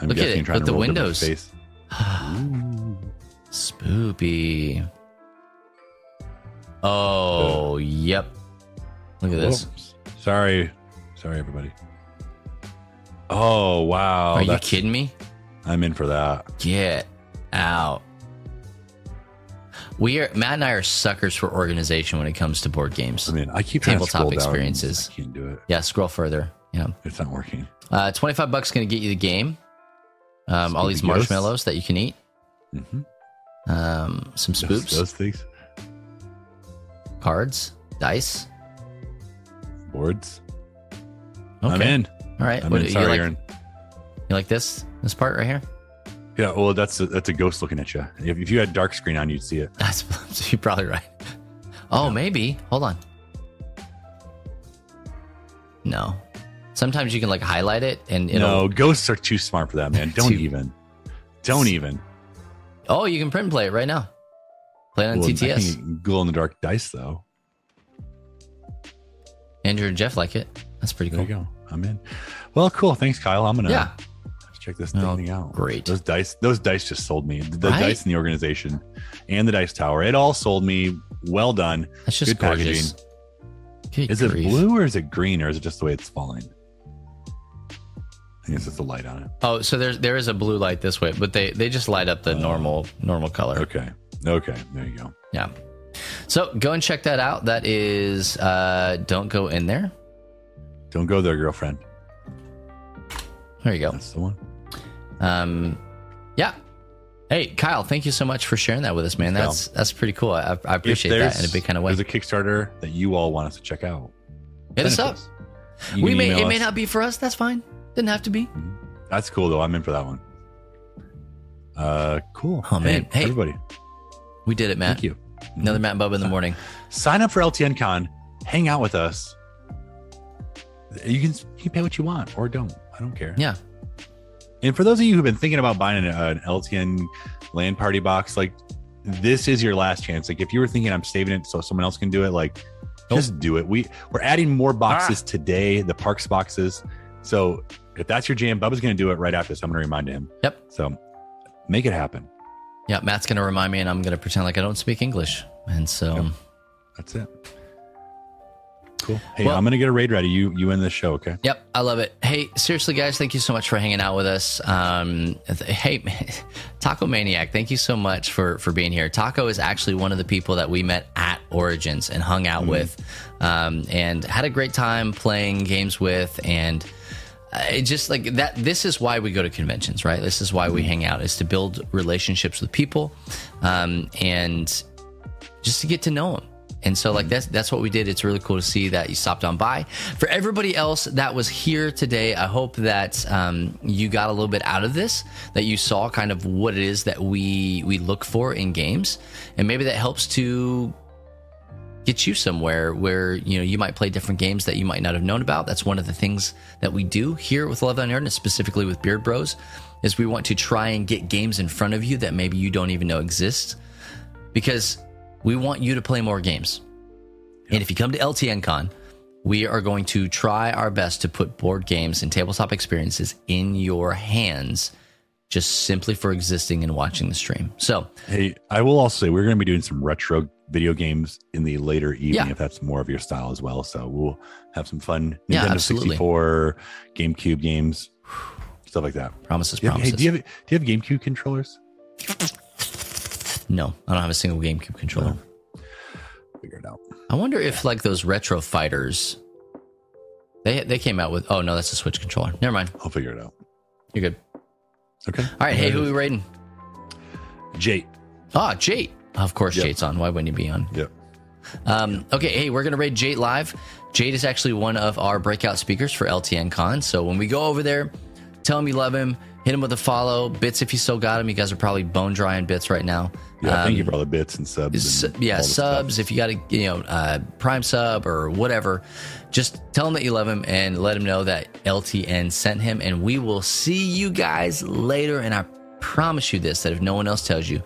C: I'm
B: Look at it, with the
C: roll them in
B: windows.
C: Face.
B: Spoopy. Oh, yep. Look at this.
C: Whoops. Sorry, sorry, everybody. Oh wow!
B: Are you
C: that's-
B: kidding me?
C: I'm in for that.
B: Get out. We are Matt and I are suckers for organization when it comes to board games.
C: I mean, I keep
B: Tabletop
C: to scroll down.
B: experiences.
C: I can't do it.
B: Yeah, scroll further. Yeah.
C: It's not working.
B: Uh, 25 bucks going to get you the game. Um, all these marshmallows that you can eat.
C: hmm
B: Um, some spoops,
C: those things,
B: cards, dice.
C: boards.
B: Okay.
C: I'm in.
B: All right.
C: I'm
B: What,
C: in.
B: you,
C: Sorry,
B: like,
C: Aaron.
B: you like this? This part right here?
C: Yeah. Well, that's a, that's a ghost looking at you. If, if you had dark screen on, you'd see it.
B: That's you're probably right. Oh, maybe. Hold on. No. Sometimes you can like highlight it and it'll.
C: no, ghosts are too smart for that, man. Don't even. Don't even.
B: Oh, you can print and play it right now. Play it on
C: Well, I
B: TTS.
C: glow in the dark dice though.
B: Andrew and Jeff like it. That's pretty
C: There
B: cool.
C: There you go. I'm in. Well, cool. Thanks, Kyle. I'm gonna
B: Yeah.
C: check this
B: Oh,
C: thing out.
B: great.
C: Those dice, those dice just sold me. The
B: Right?
C: dice in the organization and the dice tower. It all sold me. Well done.
B: That's just
C: Good
B: gorgeous.
C: packaging.
B: Good
C: Is it blue or is it green or is it just the way it's falling? I think it's just the light on it.
B: Oh, so there's there is a blue light this way, but they they just light up the normal normal color.
C: Okay. Okay. There you go.
B: Yeah. So go and check that out. That is uh don't go in there.
C: Don't go there, girlfriend.
B: There you go.
C: That's the one.
B: Um yeah. Hey, Kyle, thank you so much for sharing that with us, man. That's that's pretty cool. I, I appreciate that in a big kind of way.
C: There's a Kickstarter that you all want us to check out.
B: Hit us up. We may it may not be for us. That's fine. Didn't have to be.
C: That's cool though. I'm in for that one. Uh, cool.
B: Oh, man. Hey.
C: everybody,
B: We did it, Matt.
C: thank you.
B: Another Matt and Bubba in the morning.
C: Sign up for LTN Con. Hang out with us. You can you can pay what you want or don't. I don't care.
B: Yeah.
C: And for those of you who've been thinking about buying an, an LTN LAN party box, like this is your last chance. Like if you were thinking I'm saving it so someone else can do it, like just do it. We we're adding more boxes
B: Ah.
C: today, the parks boxes. So if that's your jam, Bubba's going to do it right after this. I'm going to remind him.
B: Yep.
C: So make it happen.
B: Yeah, Matt's gonna remind me and I'm gonna pretend like I don't speak English. And so
C: Yep. That's it. Cool. Hey,
B: Well-
C: I'm going to get a raid ready. You you end this show, okay?
B: Yep, I love it. Hey, seriously, guys, thank you so much for hanging out with us. Um, th- hey, Taco Maniac, thank you so much for for being here. Taco is actually one of the people that we met at Origins and hung out with, um, and had a great time playing games with, and it just like that. This is why we go to conventions, right? This is why we hang out is to build relationships with people, um, and just to get to know them. And so, like that's that's what we did. It's really cool to see that you stopped on by. For everybody else that was here today, I hope that um, you got a little bit out of this. That you saw kind of what it is that we we look for in games, and maybe that helps to get you somewhere where you know you might play different games that you might not have known about. That's one of the things that we do here with Love on and specifically with Beard Bros, is we want to try and get games in front of you that maybe you don't even know exist, because we want you to play more games. And if you come to LTN Con, we are going to try our best to put board games and tabletop experiences in your hands just simply for existing and watching the stream. So,
C: Hey, I will also say we're going to be doing some retro video games in the later evening
B: Yeah.
C: if that's more of your style as well. So we'll have some fun Nintendo
B: absolutely.
C: 64, GameCube games, stuff like that.
B: promises,
C: have-
B: promises.
C: hey, do you have do you have GameCube controllers?
B: no, I don't have a single GameCube controller.
C: Figure it out.
B: I wonder if like those retro fighters they they came out with oh no, that's a Switch controller. Never mind.
C: I'll figure it out.
B: You're good.
C: Okay.
B: All right, hey, who are we raiding?
C: Jate.
B: Ah, Jate. Of course,
C: Yep.
B: Jate's on. Why wouldn't he be on?
C: Yep.
B: Um, okay, hey, we're gonna raid Jade live. Jade is actually one of our breakout speakers for LTN Con. So when we go over there, tell him you love him, hit him with a follow. Bits if you still got him. You guys are probably bone dry in bits right now.
C: Yeah,
B: Um,
C: thank you for all the bits and subs. and
B: yeah subs
C: stuff.
B: if you got a you know uh, prime sub or whatever just tell him that you love him and let him know that ltn sent him and we will see you guys later and i promise you this that if no one else tells you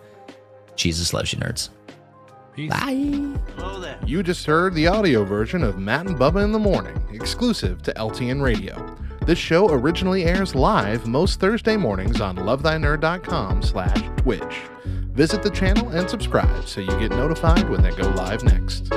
B: jesus loves you nerds
C: Peace.
B: bye
A: You just heard the audio version of Matt and Bubba in the Morning, exclusive to LTN Radio. This show originally airs live most Thursday mornings on lovethynerd.com slash Twitch. Visit the channel and subscribe so you get notified when they go live next.